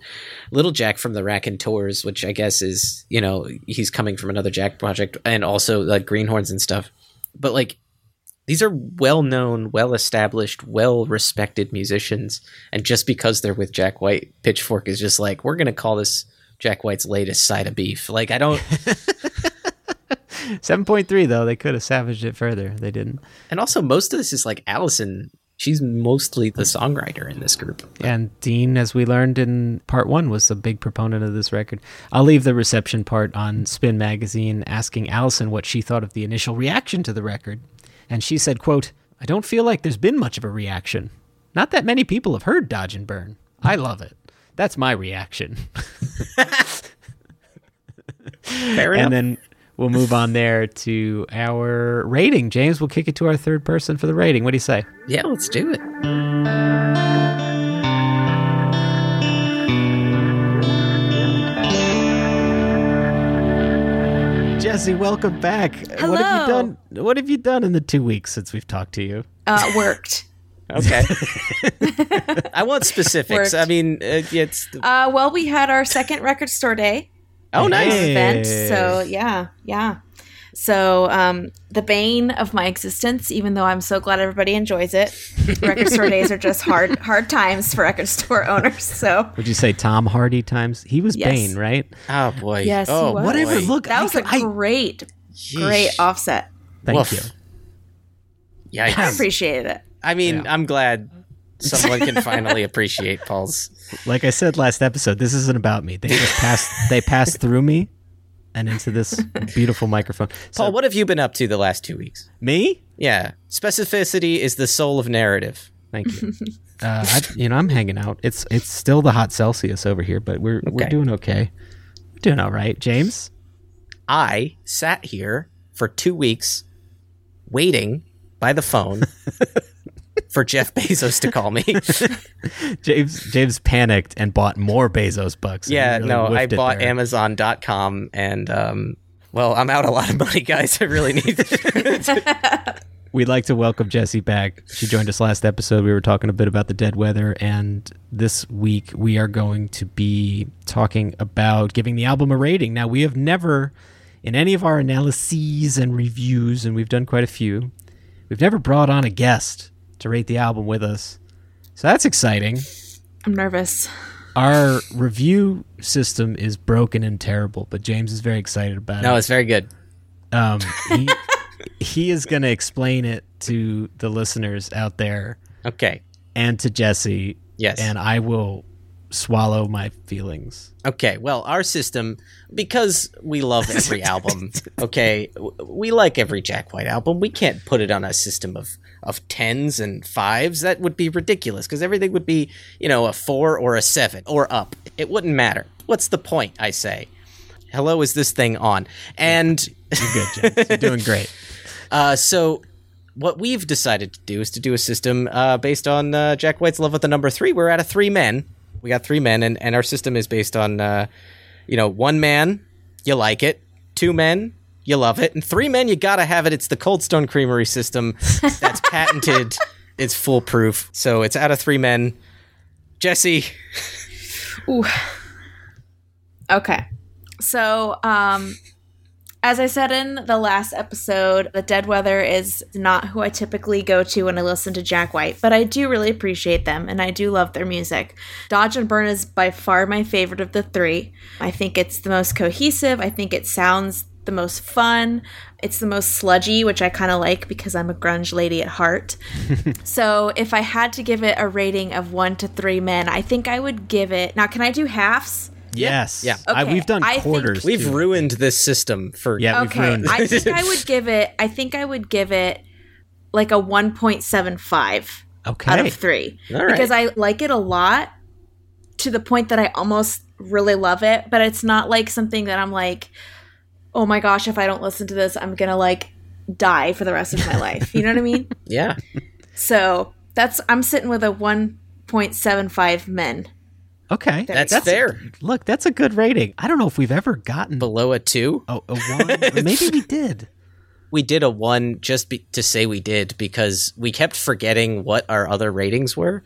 Little Jack from the Raconteurs, which I guess is, you know, he's coming from another Jack project, and also like Greenhornes and stuff. But like these are well known, well established, well respected musicians. And just because they're with Jack White, Pitchfork is just like, we're gonna call this Jack White's latest side of beef. Like I don't 7.3 though, they could have savaged it further. They didn't. and also most of this is like Allison. She's mostly the songwriter in this group. And Dean, as we learned in part one, was a big proponent of this record. I'll leave the reception part on Spin Magazine asking Allison what she thought of the initial reaction to the record. And she said, quote, I don't feel like there's been much of a reaction. Not that many people have heard Dodge and Burn. I love it. That's my reaction. Fair and then we'll move on there to our rating. James, we'll kick it to our third person for the rating. What do you say? Yeah, let's do it. Jesse, welcome back. What have you Hello. done? What have you done in the two weeks since we've talked to you? Uh, worked. Okay. I want specifics. Worked. I mean, uh, it's Uh, well, we had our second record store day. Oh, nice. Event. So yeah, yeah. So um, the bane of my existence, even though I'm so glad everybody enjoys it. record store days are just hard, hard times for record store owners. So Would you say Tom Hardy times? He was Yes. Bane, right? Oh boy. yes, he Oh was. whatever, look, that I was a could- I- great, great offset. Thank Woof. you. Yeah, I appreciated it. I mean, I'm glad someone can finally appreciate Paul's. Like I said last episode, this isn't about me. They just passed. they passed through me and into this beautiful microphone. So, Paul, what have you been up to the last two weeks? me? Yeah, specificity is the soul of narrative. Thank you. uh, I, you know, I'm hanging out. It's it's still the hot Celsius over here, but we're we're doing okay. We're doing all right, James. I sat here for two weeks waiting by the phone for Jeff Bezos to call me. James James panicked and bought more Bezos bucks. yeah, really no, I bought there. Amazon.com and, um, well, I'm out a lot of money, guys. I really need We'd like to welcome Jessie back. She joined us last episode. We were talking a bit about the dead weather, and this week we are going to be talking about giving the album a rating. Now, we have never, in any of our analyses and reviews, and we've done quite a few, we've never brought on a guest to rate the album with us. So that's exciting. I'm nervous. Our review system is broken and terrible, but James is very excited about it. No, it's very good. Um, he, he is going to explain it to the listeners out there. Okay. And to Jesse. Yes. And I will swallow my feelings. Okay, well, our system, because we love every album, okay, we like every Jack White album. We can't put it on a system of, of tens and fives. That would be ridiculous because everything would be, you know, a four or a seven or up. It wouldn't matter. What's the point, I say? Hello, is this thing on? And. You're good, James. You're doing great. Uh, so what we've decided to do is to do a system uh, based on uh, Jack White's love with the number three. We're out of three men. We got three men, and, and our system is based on, uh, you know, one man, you like it. Two men, you love it. And three men, you gotta have it. It's the Cold Stone Creamery system that's patented. It's foolproof. So it's out of three men. Jesse. Ooh. Okay. So, um, as I said in the last episode, the Dead Weather is not who I typically go to when I listen to Jack White, but I do really appreciate them and I do love their music. Dodge and Burn is by far my favorite of the three. I think it's the most cohesive. I think it sounds the most fun. It's the most sludgy, which I kind of like because I'm a grunge lady at heart. so if I had to give it a rating of one to three men, I think I would give it. Now, can I do halves? Yes. Yeah. I, we've done quarters. We've too. ruined this system for Yeah, we've okay, ruined I think I would give it. I think I would give it like a one point seven five Okay. out of three All right. because I like it a lot to the point that I almost really love it. But it's not like something that I'm like, oh my gosh, if I don't listen to this, I'm gonna like die for the rest of my life. You know what I mean? Yeah. So that's I'm sitting with a one point seven five men. Okay. That's, fair. Look, that's a good rating. I don't know if we've ever gotten Below a two? a, a one. Maybe we did. We did a one just be- to say we did because we kept forgetting what our other ratings were.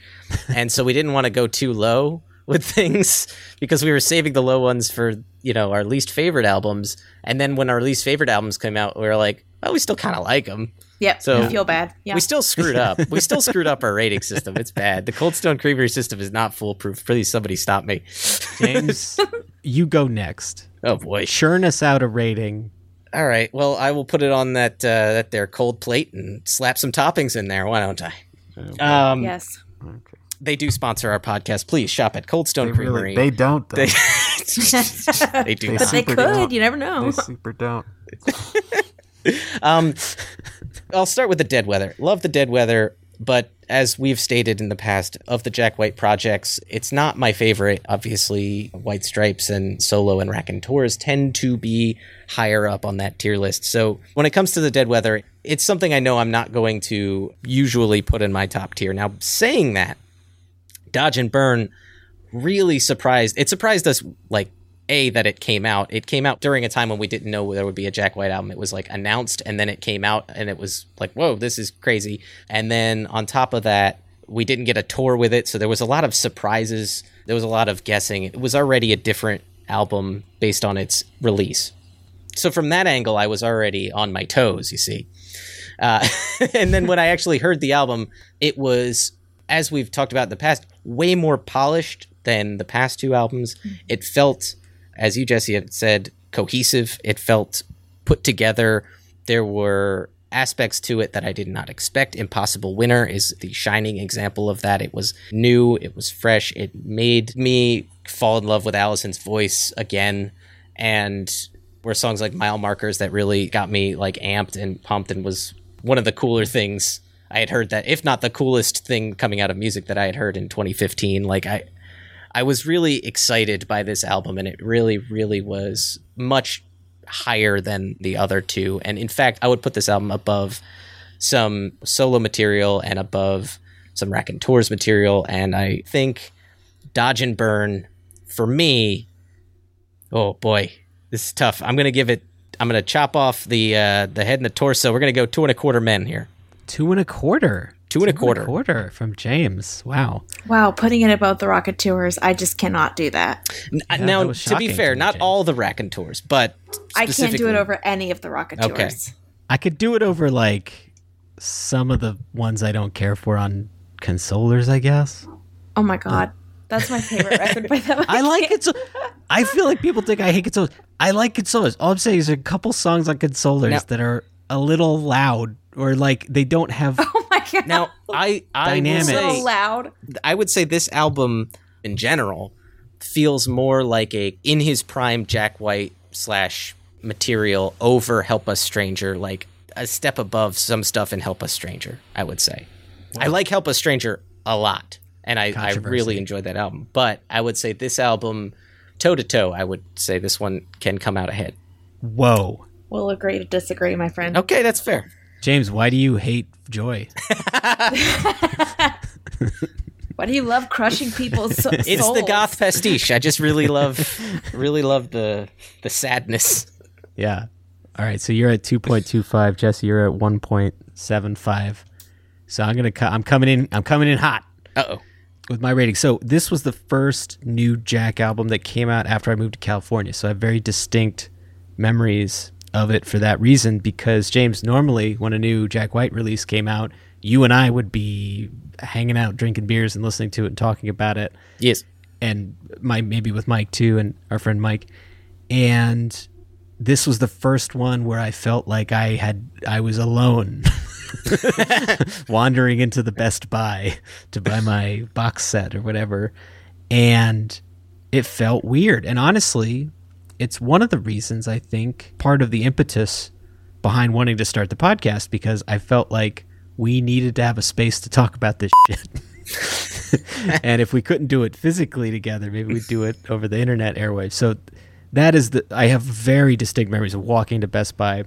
and so we didn't want to go too low with things because we were saving the low ones for, you know, our least favorite albums. And then when our least favorite albums came out, we were like, oh, we still kind of like them. Yep. So- I feel bad. Yeah. We still screwed up. we still screwed up our rating system. It's bad. The Cold Stone Creamery system is not foolproof. Please, somebody stop me. James, you go next. Oh boy. Churn us out a rating. All right. Well, I will put it on that uh, that there cold plate and slap some toppings in there. Why don't I? Um, yes. They do sponsor our podcast. Please shop at Cold Stone They Creamery. really, they don't. They, they do. They But they could. don't. You never know. They super don't. Um, I'll start with the Dead Weather. Love the Dead Weather, but as we've stated in the past of the Jack White projects, it's not my favorite. Obviously, White Stripes and Solo and Raconteurs tend to be higher up on that tier list. So when it comes to the Dead Weather, it's something I know I'm not going to usually put in my top tier. Now, saying that, Dodge and Burn really surprised. It surprised us like a that it came out. It came out during a time when we didn't know there would be a Jack White album. It was like announced and then it came out and it was like, whoa, this is crazy. And then on top of that, we didn't get a tour with it, so there was a lot of surprises. There was a lot of guessing. It was already a different album based on its release. So from that angle, I was already on my toes. You see. Uh, and then when I actually heard the album, it was, as we've talked about in the past, way more polished than the past two albums. Mm-hmm. It felt, as you, Jesse, had said, cohesive. It felt put together. There were aspects to it that I did not expect. Impossible Winter is the shining example of that. It was new, it was fresh, it made me fall in love with Allison's voice again. And were songs like Mile Markers that really got me like amped and pumped and was one of the cooler things I had heard that if not the coolest thing coming out of music that I had heard in 2015 like I I was really excited by this album and it really really was much higher than the other two. And in fact I would put this album above some solo material and above some Raconteurs material. And I think Dodge and Burn for me oh boy this is tough. I'm gonna give it I'm gonna chop off the uh, the head and the torso. We're gonna go two and a quarter men here Two and a quarter. Two and a quarter. quarter from James. Wow. Wow, putting it above the Raconteurs, I just cannot do that. N- uh, that now, was to be fair, to not James. all the Raconteurs, but I can't do it over any of the Rocket Okay. Tours. I could do it over like some of the ones I don't care for on consolers, I guess. Oh my god. That's my favorite record by them. I like it so I feel like people think I hate consolers. I like consolers. All I'm saying is there are a couple songs on consolers Now- that are a little loud or like they don't have Oh my god. Now, I I will Dynamics. so loud. I would say this album in general feels more like a in his prime Jack White slash material over Help Us Stranger, like a step above some stuff in Help Us Stranger. I would say. I like Help Us Stranger a lot, and I, I really enjoyed that album. But I would say this album, toe to toe, I would say this one can come out ahead. Whoa. We'll agree to disagree, my friend. Okay, that's fair. James, why do you hate Joy? Why do you love crushing people's so- It's souls? the goth pastiche. I just really love, really love the the sadness. Yeah. All right, so you're at 2.25, Jesse, you're at 1.75. So I'm going to co- I'm coming in I'm coming in hot. Uh oh. with my rating. So this was the first new Jack album that came out after I moved to California. So I have very distinct memories of it for that reason. Because James, normally when a new Jack White release came out, you and I would be hanging out, drinking beers, and listening to it and talking about it. Yes, and my maybe with Mike too, and our friend Mike, and this was the first one where I felt like I had I was alone. wandering into the Best Buy to buy my box set or whatever. And it felt weird. And honestly, it's one of the reasons I think part of the impetus behind wanting to start the podcast because I felt like we needed to have a space to talk about this shit. and if we couldn't do it physically together, maybe we'd do it over the internet airwaves. So that is the I have very distinct memories of walking to Best Buy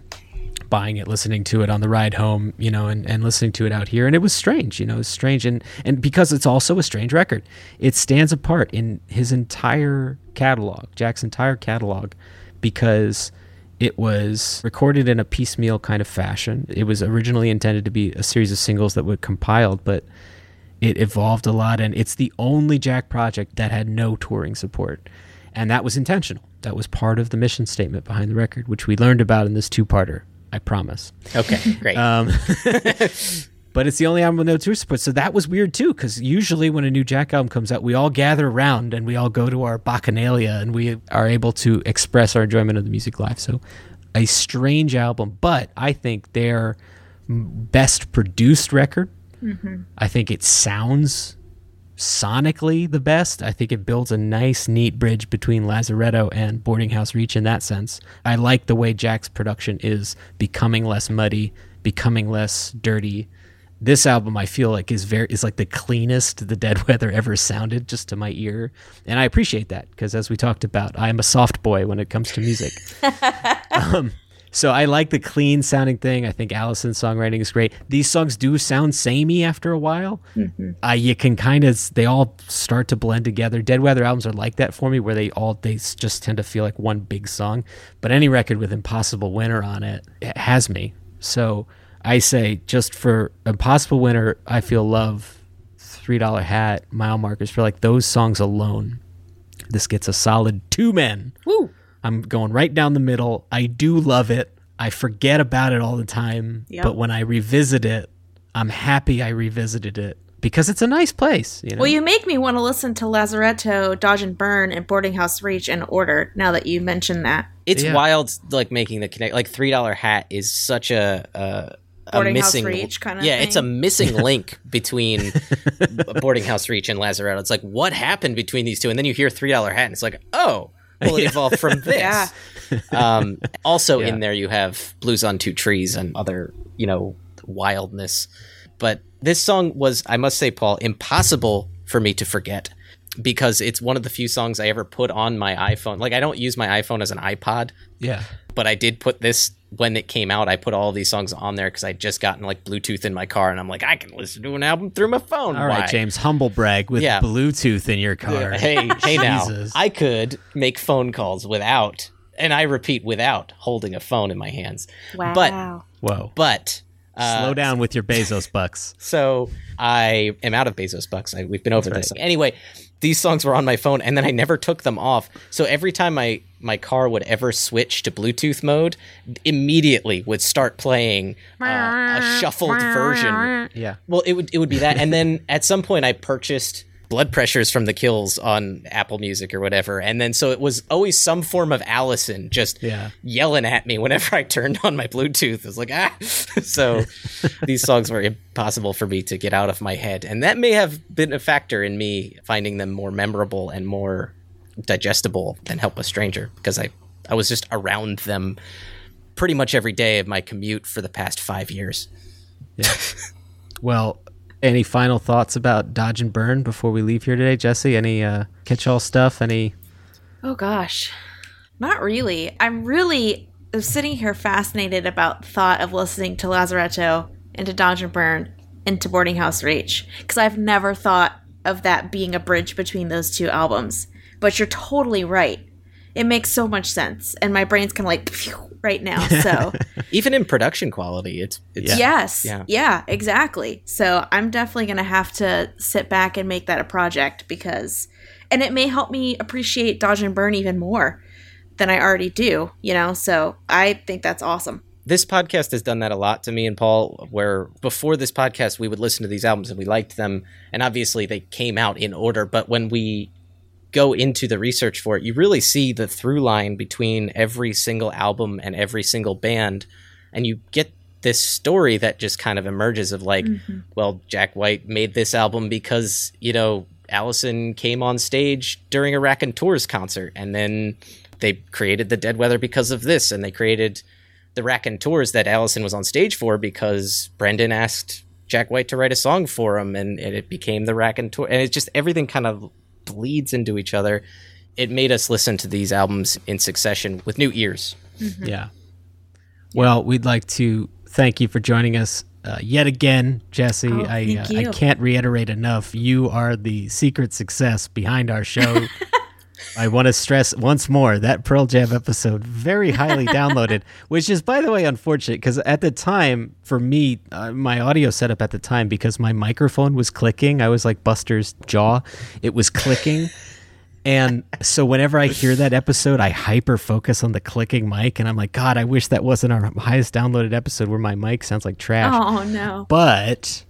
buying it, listening to it on the ride home, you know, and, and listening to it out here. And it was strange, you know, it was strange. And, and because it's also a strange record, it stands apart in his entire catalog, Jack's entire catalog, because it was recorded in a piecemeal kind of fashion. It was originally intended to be a series of singles that were compiled, but it evolved a lot. And it's the only Jack project that had no touring support. And that was intentional. That was part of the mission statement behind the record, which we learned about in this two parter. I promise. Okay, great. Um, but it's the only album with no tour support. So that was weird too, because usually when a new Jack album comes out, we all gather around and we all go to our bacchanalia and we are able to express our enjoyment of the music live. So a strange album, but I think their best produced record. Mm-hmm. I think it sounds sonically the best. I think it builds a nice, neat bridge between Lazaretto and Boarding House Reach in that sense. I like the way Jack's production is becoming less muddy, becoming less dirty. This album I feel like is very is like the cleanest the Dead Weather ever sounded just to my ear. And I appreciate that because as we talked about, I am a soft boy when it comes to music. um, so I like the clean sounding thing. I think Allison's songwriting is great. These songs do sound samey after a while. Mm-hmm. Uh, you can kind of they all start to blend together. Dead Weather albums are like that for me, where they all they just tend to feel like one big song. But any record with Impossible Winter on it, it has me. So I say just for Impossible Winter, I feel love, Three Dollar Hat, Mile Markers for like those songs alone. This gets a solid two men. Woo! I'm going right down the middle. I do love it. I forget about it all the time, Yep. but when I revisit it, I'm happy I revisited it because it's a nice place. You know? Well, you make me want to listen to Lazaretto, Dodge and Burn, and Boarding House Reach in order now that you mention that. It's Yeah. wild, like making the connect. Like three dollar hat is such a a, a Boarding House missing Reach kinda Yeah, it's a missing link between boarding house reach and Lazaretto. It's like what happened between these two, and then you hear three dollar hat, and it's like oh, Yeah. evolved from this. Yeah. Um, also Yeah. in there you have blues on two trees and other you know wildness, but this song was, I must say, Paul, impossible for me to forget. Because it's one of the few songs I ever put on my iPhone. Like I don't use my iPhone as an iPod, yeah. but I did put this when it came out. I put all these songs on there because I just gotten like Bluetooth in my car, and I'm like, I can listen to an album through my phone. All right, Why? James, humble brag with Yeah. Bluetooth in your car. Hey, hey, now I could make phone calls without, and I repeat, without holding a phone in my hands. Wow. But, Whoa. but. Uh, Slow down with your Bezos bucks. So I am out of Bezos bucks. I, we've been over this. Anyway, these songs were on my phone, and then I never took them off. So every time my my car would ever switch to Bluetooth mode, immediately would start playing uh, a shuffled version. Yeah. Well, it would it would be that, and then at some point I purchased blood pressures from the kills on Apple Music or whatever, and then so it was always some form of Allison just Yeah. yelling at me whenever I turned on my Bluetooth. It was like ah, so these songs were impossible for me to get out of my head, and that may have been a factor in me finding them more memorable and more digestible than "Help Us Stranger" because I I was just around them pretty much every day of my commute for the past five years. Yeah. Well, any final thoughts about Dodge and Burn before we leave here today, Jesse? Any uh, catch-all stuff? Any? Oh gosh, not really. I'm really sitting here fascinated about the thought of listening to Lazaretto and to Dodge and Burn and to Boarding House Reach because I've never thought of that being a bridge between those two albums. But you're totally right. It makes so much sense, and my brain's kind of like phew, right now. So Even in production quality, it's, it's yes, yeah. yeah, exactly. So I'm definitely gonna have to sit back and make that a project because, and it may help me appreciate Dodge and Burn even more than I already do. You know, so I think that's awesome. this podcast has done that a lot to me and Paul, where before this podcast, we would listen to these albums and we liked them. And obviously they came out in order. But when we go into the research for it, you really see the through line between every single album and every single band. And you get this story that just kind of emerges of like, Mhm. well, Jack White made this album because, you know, Allison came on stage during a Rack and Tours concert. And then they created the Dead Weather because of this. And they created the Rack and Tours that Allison was on stage for because Brendan asked Jack White to write a song for him, and, and it became the Rack and Tour. And it's just everything kind of bleeds into each other. It made us listen to these albums in succession with new ears. Yeah. Well, we'd like to thank you for joining us uh, yet again, Jesse. Oh, I uh, I can't reiterate enough. You are the secret success behind our show. I want to stress once more that Pearl Jam episode very highly downloaded, which is by the way unfortunate because at the time for me, uh, my audio setup at the time because my microphone was clicking. I was like Buster's jaw; it was clicking. And so whenever I hear that episode, I hyper focus on the clicking mic, and I'm like, God, I wish that wasn't our highest downloaded episode where my mic sounds like trash. Oh no! But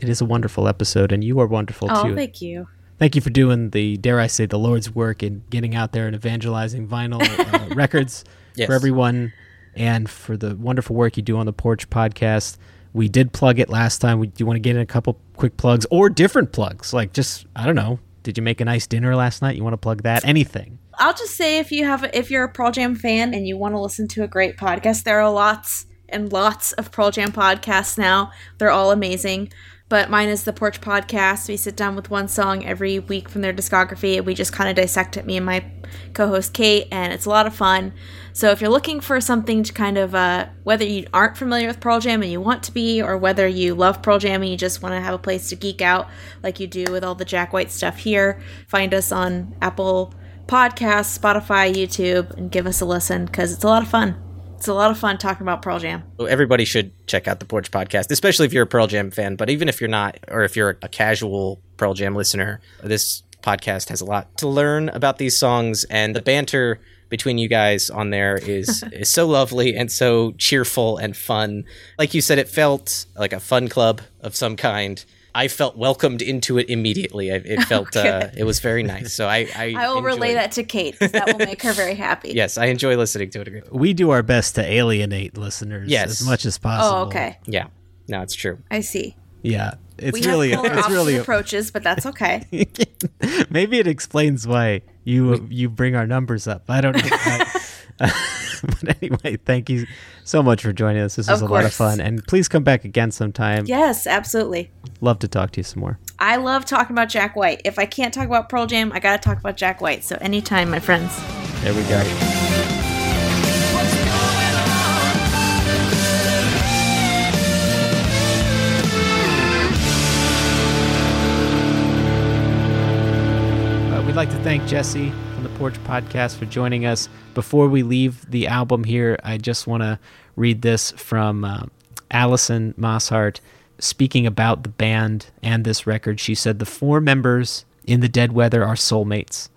it is a wonderful episode, and you are wonderful Oh, too. Oh, thank you. Thank you for doing the, dare I say, the Lord's work in getting out there and evangelizing vinyl uh, records Yes. for everyone, and for the wonderful work you do on the Porch podcast. We did plug it last time. We, do you want to get in a couple quick plugs or different plugs? Like just I don't know. Did you make a nice dinner last night? You want to plug that? Anything? I'll just say if you have if you're a Pearl Jam fan and you want to listen to a great podcast, there are lots and lots of Pearl Jam podcasts now. They're all amazing. But mine is the Porch Podcast. We sit down with one song every week from their discography and we just kind of dissect it, me and my co host Kate, and it's a lot of fun. So if you're looking for something to kind of, uh, whether you aren't familiar with Pearl Jam and you want to be, or whether you love Pearl Jam and you just want to have a place to geek out like you do with all the Jack White stuff here, find us on Apple Podcasts, Spotify, YouTube, and give us a listen because it's a lot of fun. It's a lot of fun talking about Pearl Jam. Everybody should check out the Porch podcast, especially if you're a Pearl Jam fan. But even if you're not, or if you're a casual Pearl Jam listener, this podcast has a lot to learn about these songs, and the banter between you guys on there is is so lovely and so cheerful and fun. Like you said, it felt like a fun club of some kind. I felt welcomed into it immediately. I- It felt uh, it was very nice. So I I, I will relay enjoyed- that to Kate 'cause that will make her very happy. Yes, I enjoy listening to it. We do our best to alienate listeners Yes. as much as possible. Oh, okay. Yeah, no, it's true. I see. Yeah, it's we really have it's really approaches, but that's okay. Maybe it explains why you you bring our numbers up. I don't know. I- but anyway, thank you so much for joining us. This was Of a lot of fun, and please come back again sometime. yes, absolutely. Love to talk to you some more. I love talking about Jack White. If I can't talk about Pearl Jam, I gotta talk about Jack White. So anytime, my friends. There we go. Like to thank Jesse from the Porch Podcast for joining us. Before we leave the album here, I just want to read this from uh, Allison Mosshart speaking about the band and this record. She said, The four members in the Dead Weather are soulmates,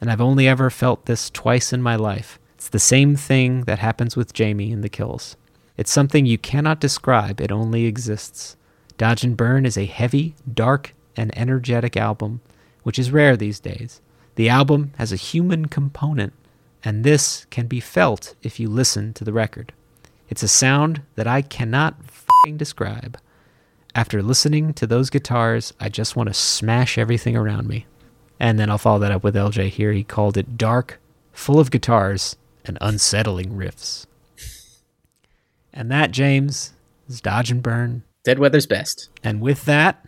and I've only ever felt this twice in my life. It's the same thing that happens with Jamie in The Kills. It's something you cannot describe, it only exists. Dodge and Burn is a heavy, dark, and energetic album, which is rare these days. The album has a human component, and this can be felt if you listen to the record. It's a sound that I cannot fing describe. After listening to those guitars, I just want to smash everything around me. And then I'll follow that up with LJ here. He called it dark, full of guitars, and unsettling riffs. And that, James, is Dodge and Burn. Dead Weather's best. And with that,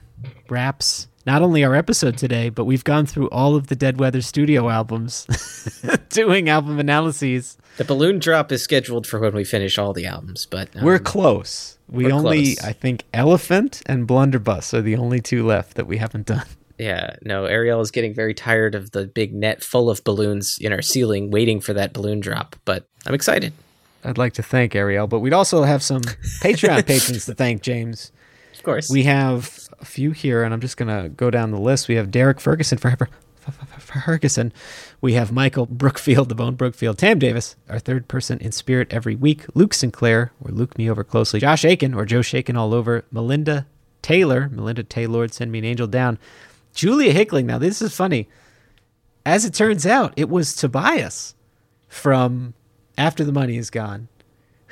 wraps not only our episode today, but we've gone through all of the Dead Weather studio albums, doing album analyses. The balloon drop is scheduled for when we finish all the albums, but um, we're close. We we're only, close. I think, Elephant and Blunderbuss are the only two left that we haven't done. Yeah, no, Ariel is getting very tired of the big net full of balloons in our ceiling waiting for that balloon drop, but I'm excited. I'd like to thank Ariel, but we'd also have some Patreon patrons to thank, James. Of course. We have a few here, and I'm just going to go down the list. We have Derek Ferguson for, Ferguson. We have Michael Brookfield, the Bone Brookfield. Tam Davis, our third person in spirit every week. Luke Sinclair, or Luke Me Over Closely. Josh Aiken, or Joe Shaken All Over. Melinda Taylor, Melinda Taylor, Send Me an Angel Down. Julia Hickling. Now, this is funny. As it turns out, it was Tobias from After the Money Is Gone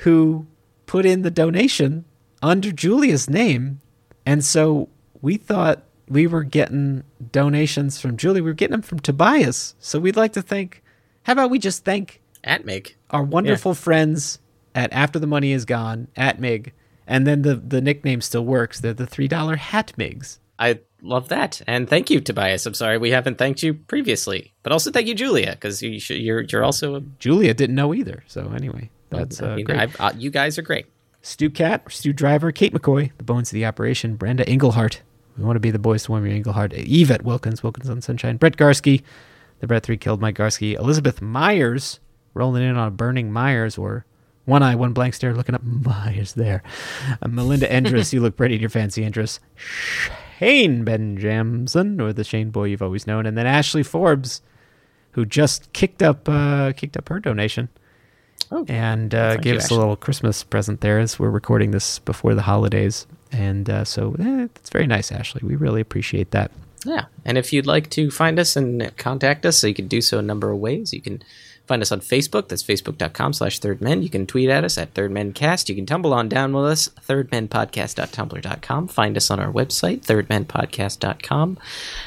who put in the donation under Julia's name. And so we thought we were getting donations from Julie. We were getting them from Tobias. So we'd like to thank, how about we just thank At Mig. our wonderful friends at After the Money Is Gone, at Mig. And then the, the nickname still works. They're the $3 Hat Migs. I love that, and thank you, Tobias. I'm sorry we haven't thanked you previously, but also thank you, Julia, because you should, you're you're also a. Julia didn't know either. So anyway, that's I uh, mean, great. Uh, you guys are great. Stu Cat, Stu Driver, Kate McCoy, the bones of the operation, Brenda Englehart. We want to be the boys to warm your Englehart. Yvette Wilkins, Wilkins on Sunshine, Brett Garsky, the Brett Three killed Mike Garsky, Elizabeth Myers, rolling in on a Burning Myers, or one eye, one blank stare, looking up Myers there. Uh, Melinda Endress, you look pretty in your fancy Endress. Shane Benjamson, or the Shane boy you've always known, and then Ashley Forbes, who just kicked up uh, kicked up her donation and uh, gave you, us Ashley. a little Christmas present there as we're recording this before the holidays. And uh, so eh, that's very nice, Ashley. We really appreciate that. Yeah, and if you'd like to find us and contact us, so you can do so a number of ways. You can find us on Facebook. That's facebook.com slash thirdmen. You can tweet at us at thirdmencast. You can tumble on down with us, thirdmenpodcast.tumblr.com. Find us on our website, thirdmenpodcast.com.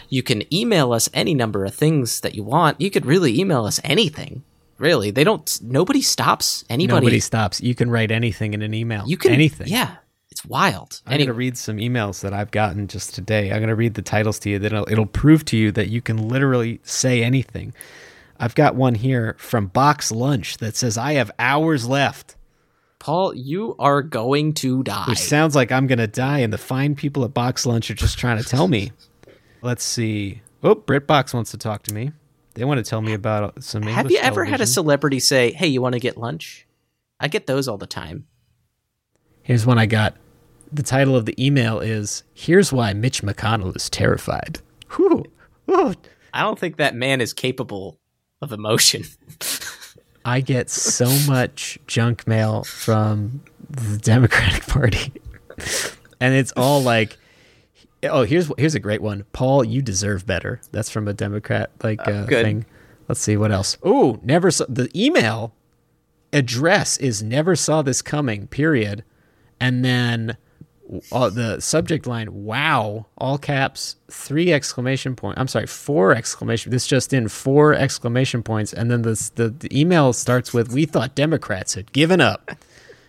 You can email us any number of things that you want. You could really email us anything. Really, they don't. Nobody stops anybody. Nobody stops. You can write anything in an email. You can anything. Yeah, it's wild. I'm going to read some emails that I've gotten just today. I'm going to read the titles to you. That it'll, it'll prove to you that you can literally say anything. I've got one here from Box Lunch that says, "I have hours left." Paul, you are going to die. Which sounds like I'm going to die, and the fine people at Box Lunch are just trying to tell me. Let's see. Oh, BritBox wants to talk to me. They want to tell me about some English Have you ever had a celebrity say, "Hey, you want to get lunch?" I get those all the time. Here's one I got. The title of the email is "Here's Why Mitch McConnell is Terrified." Whew. Whew. I don't think that man is capable of emotion. I get so much junk mail from the Democratic Party, and it's all like, "Oh, here's here's a great one, Paul. You deserve better." That's from a Democrat like uh, good. thing. Let's see what else. Oh, never saw the email address is never saw this coming. Period, and then. Uh, the subject line wow all caps three exclamation point i'm sorry four exclamation this just in four exclamation points. And then this the, the email starts with we thought democrats had given up.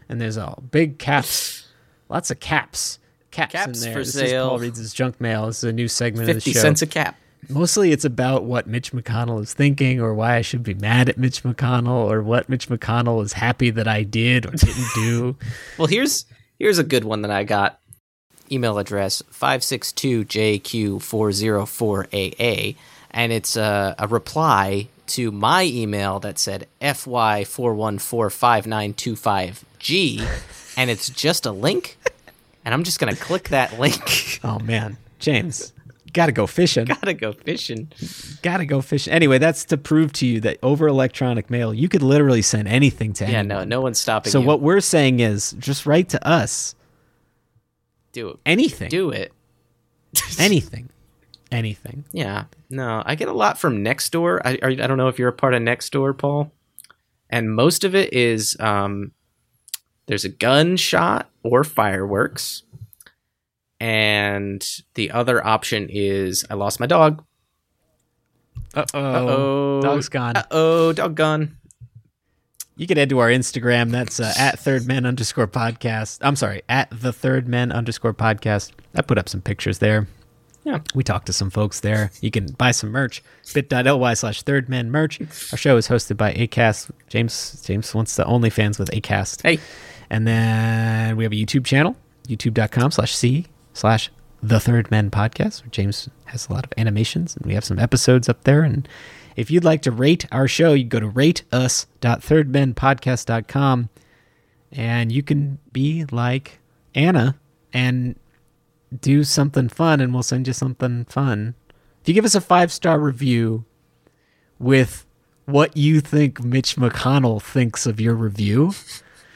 And there's all big caps lots of caps caps, Caps in there. for this is sale. paul reads his junk mail. This is a new segment of the 50 show. cents a cap. mostly it's about what mitch mcconnell is thinking or why i should be mad at mitch mcconnell or what mitch mcconnell is happy that i did or didn't do. Well, here's here's a good one that I got. Email address 562JQ404AA and it's a, a reply to my email that said FY4145925G and it's just a link. And I'm just going to click that link. oh man. James gotta go fishing Gotta go fishing. gotta go fishing anyway that's to prove to you that over electronic mail you could literally send anything to Yeah, anyone Yeah, no, no one's stopping so you. what we're saying is just write to us Do it. anything Do it. anything anything Yeah, no, I get a lot from Nextdoor. I are, I don't know if you're a part of Nextdoor, Paul, and most of it is um, there's a gunshot or fireworks, and the other option is I lost my dog. uh-oh Uh-oh. dog's gone Uh oh, dog gone. you can head to our instagram that's uh, at third men underscore podcast i'm sorry at the third men underscore podcast i put up some pictures there Yeah. We talked to some folks there. You can buy some merch. bit.ly slash third men merch. Our show is hosted by Acast. James James wants the OnlyFans with Acast. Hey. And then we have a YouTube channel, youtube.com slash C slash the third men podcast. Where James has a lot of animations and we have some episodes up there. And if you'd like to rate our show, you go to rateus.thirdmenpodcast.com. and you can be like Anna and do something fun, and we'll send you something fun. If you give us a five star review with what you think Mitch McConnell thinks of your review,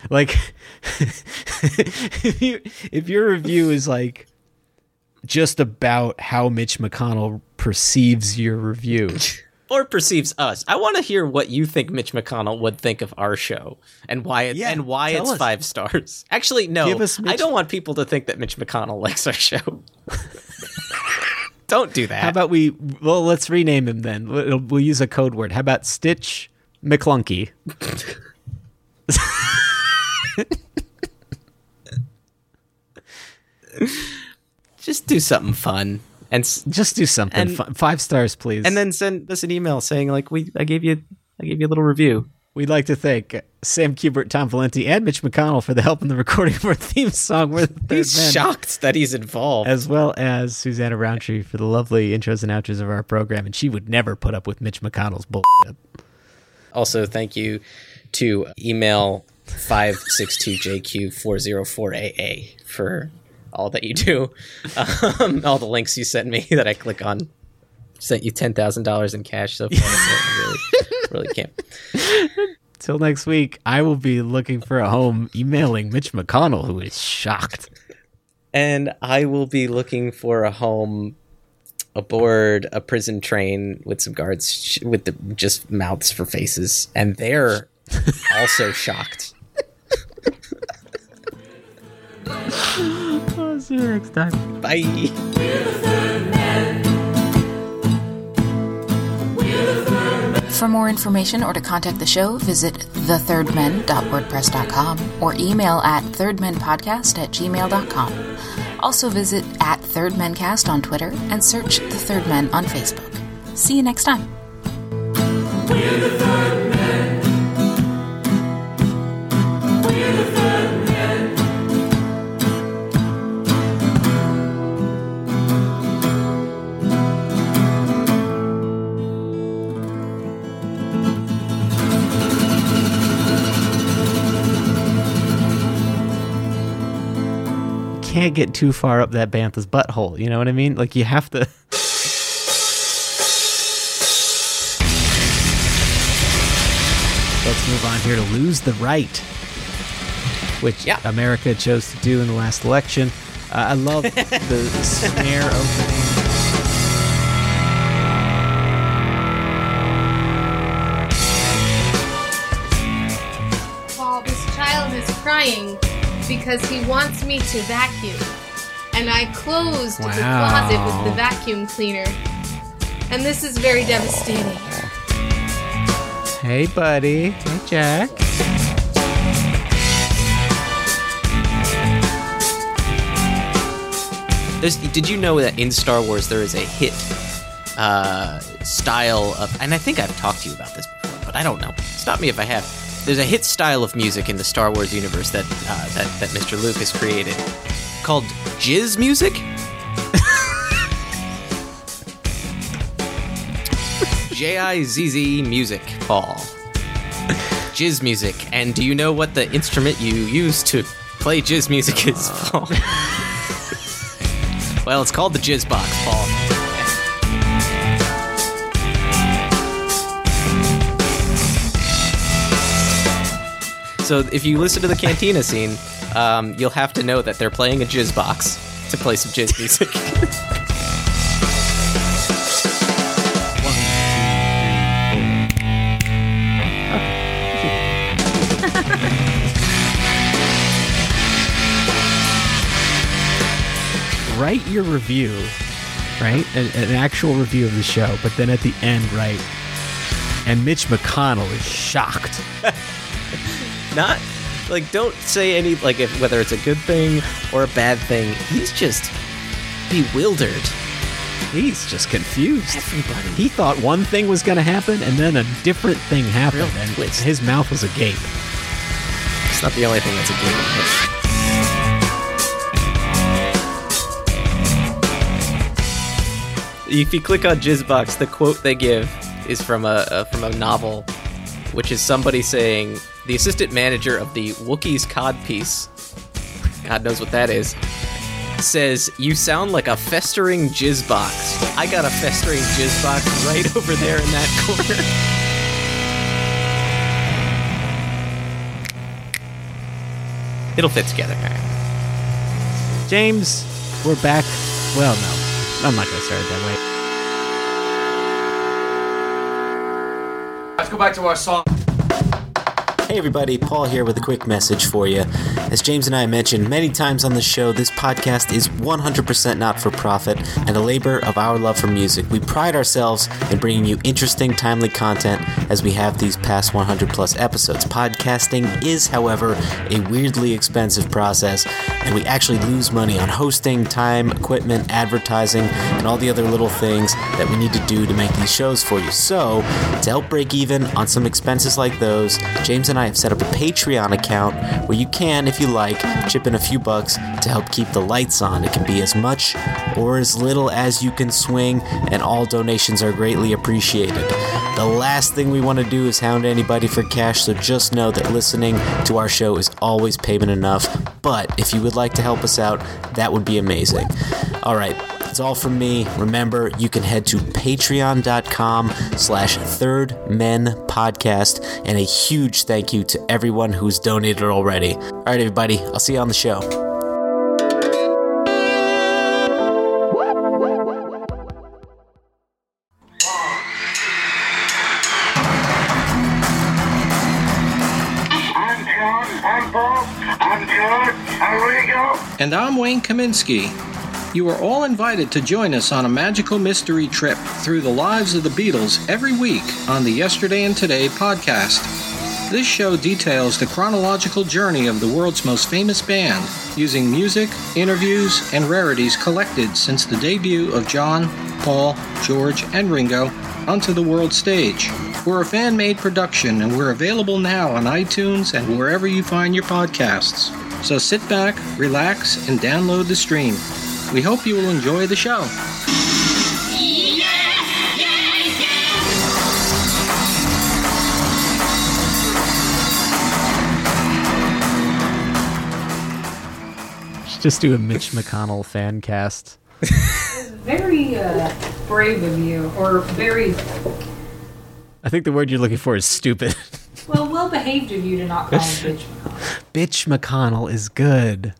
like if, you, if your review is like just about how Mitch McConnell perceives your review. or perceives us. I want to hear what you think Mitch McConnell would think of our show and why it, Yeah, and why it's us. five stars. Actually, no, us I don't want people to think that Mitch McConnell likes our show. don't do that. How about we? Well, let's rename him then. We'll, we'll use a code word. How about Stitch McClunky? Just do something fun and s- Just do something. And- fun. Five stars, please. and then send us an email saying like we I gave you I gave you a little review. We'd like to thank Sam Kubert, Tom Valenti, and Mitch McConnell for the help in the recording of our theme song. We're the He's Men, shocked that he's involved. As well as Susanna Roundtree for the lovely intros and outros of our program. And she would never put up with Mitch McConnell's bullshit. Also, thank you to email 562JQ404AA for all that you do. Um, all the links you sent me that I click on. Sent you $10,000 in cash so far. I really, really can't. Till next week, I will be looking for a home emailing Mitch McConnell, who is shocked. And I will be looking for a home aboard a prison train with some guards sh- with the just mouths for faces. And they're also shocked. Oh, see you next time. Bye. For more information or to contact the show, visit thethirdmen.wordpress.com or email at thirdmenpodcast at gmail.com. Also visit at thirdmencast on Twitter and search The Third Men on Facebook. See you next time. Can't get too far up that bantha's butthole. You know what I mean? Like, you have to. Let's move on here to lose the right, which America chose to do in the last election. Uh, I love the snare opening. Paul, this child is crying because he wants me to vacuum. And I closed the closet with the vacuum cleaner. And this is very devastating. Hey, buddy. Hey, Jack. There's, did you know that in Star Wars there is a hit uh, style of, and I think I've talked to you about this before, but I don't know. Stop me if I have. There's a hit style of music in the Star Wars universe that uh, that that Mr. Lucas created called jizz music. J I Z Z music, Paul. Jizz music. And do you know what the instrument you use to play jizz music is, Paul? well, it's called the Jizz Box, Paul. So if you listen to the Cantina scene, um, you'll have to know that they're playing a jizz box to play some jizz music. write your review, right? An, an actual review of the show, but then at the end, write, and Mitch McConnell is shocked. Not like don't say any like if whether it's a good thing or a bad thing. He's just bewildered. He's just confused. Everybody. He thought one thing was going to happen, and then a different thing happened, and his mouth was agape. It's not the only thing that's a good one. If you click on Jizzbox, the quote they give is from a, a from a novel, which is somebody saying the assistant manager of the Wookiees Codpiece, God knows what that is, says, You sound like a festering jizz box. I got a festering jizz box right over there in that corner. It'll fit together. James, we're back. Well, no, I'm not going to start it that way. Let's go back to our song. Hey everybody, Paul here with a quick message for you. As James and I mentioned many times on the show, this podcast is 100% not for profit and a labor of our love for music. We pride ourselves in bringing you interesting, timely content as we have these past 100 plus episodes. Podcasting is, however, a weirdly expensive process, and we actually lose money on hosting, time, equipment, advertising, and all the other little things that we need to do to make these shows for you. So, to help break even on some expenses like those, James and I have set up a Patreon account where you can, if you like, chip in a few bucks to help keep the lights on. It can be as much or as little as you can swing, and all donations are greatly appreciated. The last thing we want to do is hound anybody for cash, so just know that listening to our show is always payment enough. But if you would like to help us out, that would be amazing. All right, that's all from me. Remember, you can head to patreon.com slash third men podcast and a huge thank you to everyone who's donated already. All right, everybody, I'll see you on the show. I'm John. I'm Paul. I'm George. I'm Ringo. And I'm Wayne Kaminsky. You are all invited to join us on a magical mystery trip through the lives of the Beatles every week on the Yesterday and Today podcast. This show details the chronological journey of the world's most famous band, using music, interviews, and rarities collected since the debut of John, Paul, George, and Ringo onto the world stage. We're a fan made production and we're available now on iTunes and wherever you find your podcasts. So sit back, relax, and download the stream. We hope you will enjoy the show. Just do a Mitch McConnell fan cast. Very uh, brave of you, or very I think the word you're looking for is stupid. well well behaved of you to not call him bitch. Bitch McConnell is good.